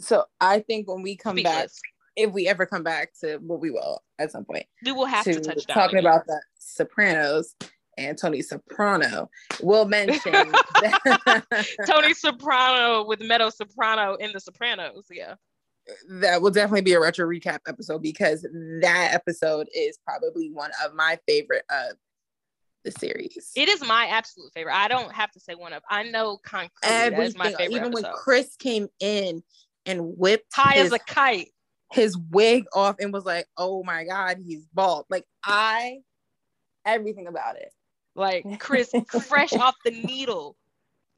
so I think when we come speechless. back, if we ever come back to what well, we will at some point, we will have to, to touch down talking about the Sopranos and Tony Soprano. We'll mention Tony Soprano with Meadow Soprano in The Sopranos. Yeah. That will definitely be a retro recap episode because that episode is probably one of my favorite of the series. It is my absolute favorite. I don't have to say one of. I know concretely Everything, my favorite. Even episode. when Chris came in and whipped high his, as a kite, his wig off and was like, "Oh my god, he's bald!" Like I, everything about it. Like Chris, fresh off the needle,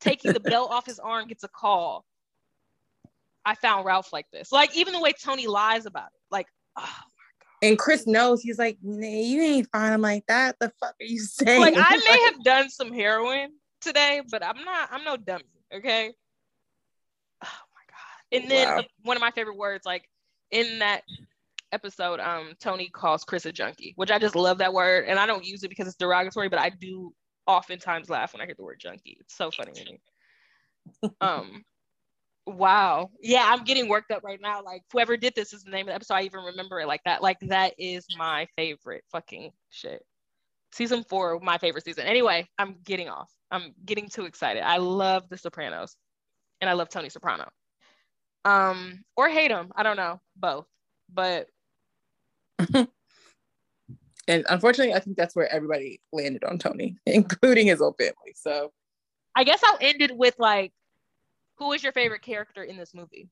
taking the belt off his arm, gets a call. I found Ralph like this. Like even the way Tony lies about it. Like, oh my god. and Chris knows he's like, nah, you ain't find him like that. The fuck are you saying? Like I may have done some heroin today, but I'm not. I'm no dummy. Okay. Oh my god! And then wow. one of my favorite words, like in that episode, um, Tony calls Chris a junkie, which I just love that word, and I don't use it because it's derogatory, but I do oftentimes laugh when I hear the word junkie. It's so funny to me. um, Wow. Yeah, I'm getting worked up right now. Like whoever did this is the name of the episode. I even remember it like that. Like that is my favorite fucking shit. Season four, my favorite season. Anyway, I'm getting off. I'm getting too excited. I love The Sopranos, and I love Tony Soprano. Um, or hate him. I don't know. Both. But. and unfortunately, I think that's where everybody landed on Tony, including his own family. So. I guess I'll end it with like who is your favorite character in this movie?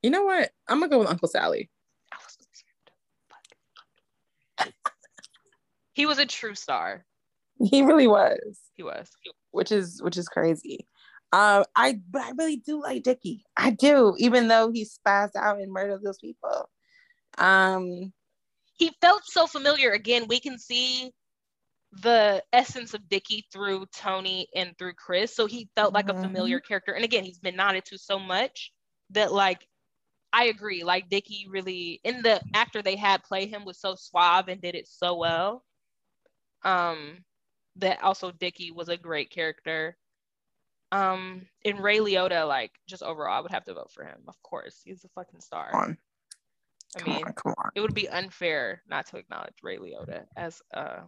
You know what? I'm gonna go with Uncle Sally. he was a true star. He really was. He was. Which is which is crazy. Um, I but I really do like Dickie. I do, even though he spazzed out and murdered those people. Um, he felt so familiar. Again, we can see the essence of Dickie through Tony and through Chris. So he felt like mm-hmm. a familiar character. And again, he's been nodded to so much that like I agree. Like Dickie really in the actor they had play him was so suave and did it so well. Um that also Dickie was a great character. Um in Ray Liotta, like just overall, I would have to vote for him. Of course. He's a fucking star. I come mean, on, come on. it would be unfair not to acknowledge Ray Liotta as a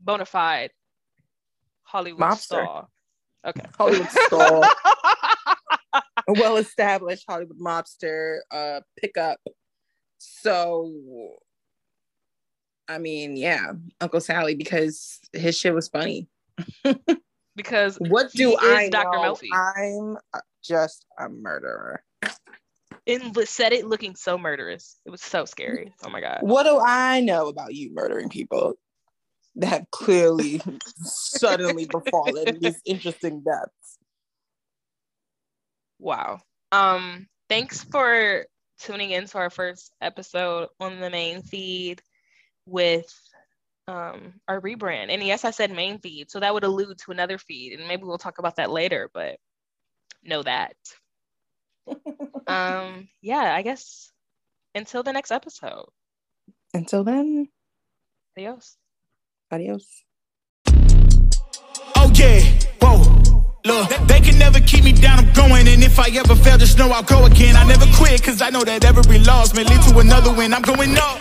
bona fide Hollywood Mobster. star. Okay. Hollywood star. a well established Hollywood mobster uh pickup. So I mean, yeah, Uncle Sally because his shit was funny. because what do I Dr. know? Melfi. I'm just a murderer and said it looking so murderous. It was so scary. Oh my god. What do I know about you murdering people that have clearly suddenly befallen these interesting deaths? Wow. Um, thanks for tuning in to our first episode on the main feed with um our rebrand. And yes, I said main feed, so that would allude to another feed, and maybe we'll talk about that later, but know that um, yeah, I guess until the next episode. Until then, adios. Adios. Oh yeah, whoa. Look, they can never keep me down, I'm going And if I ever fail, just know I'll go again I never quit, cause I know that every loss May lead to another win, I'm going up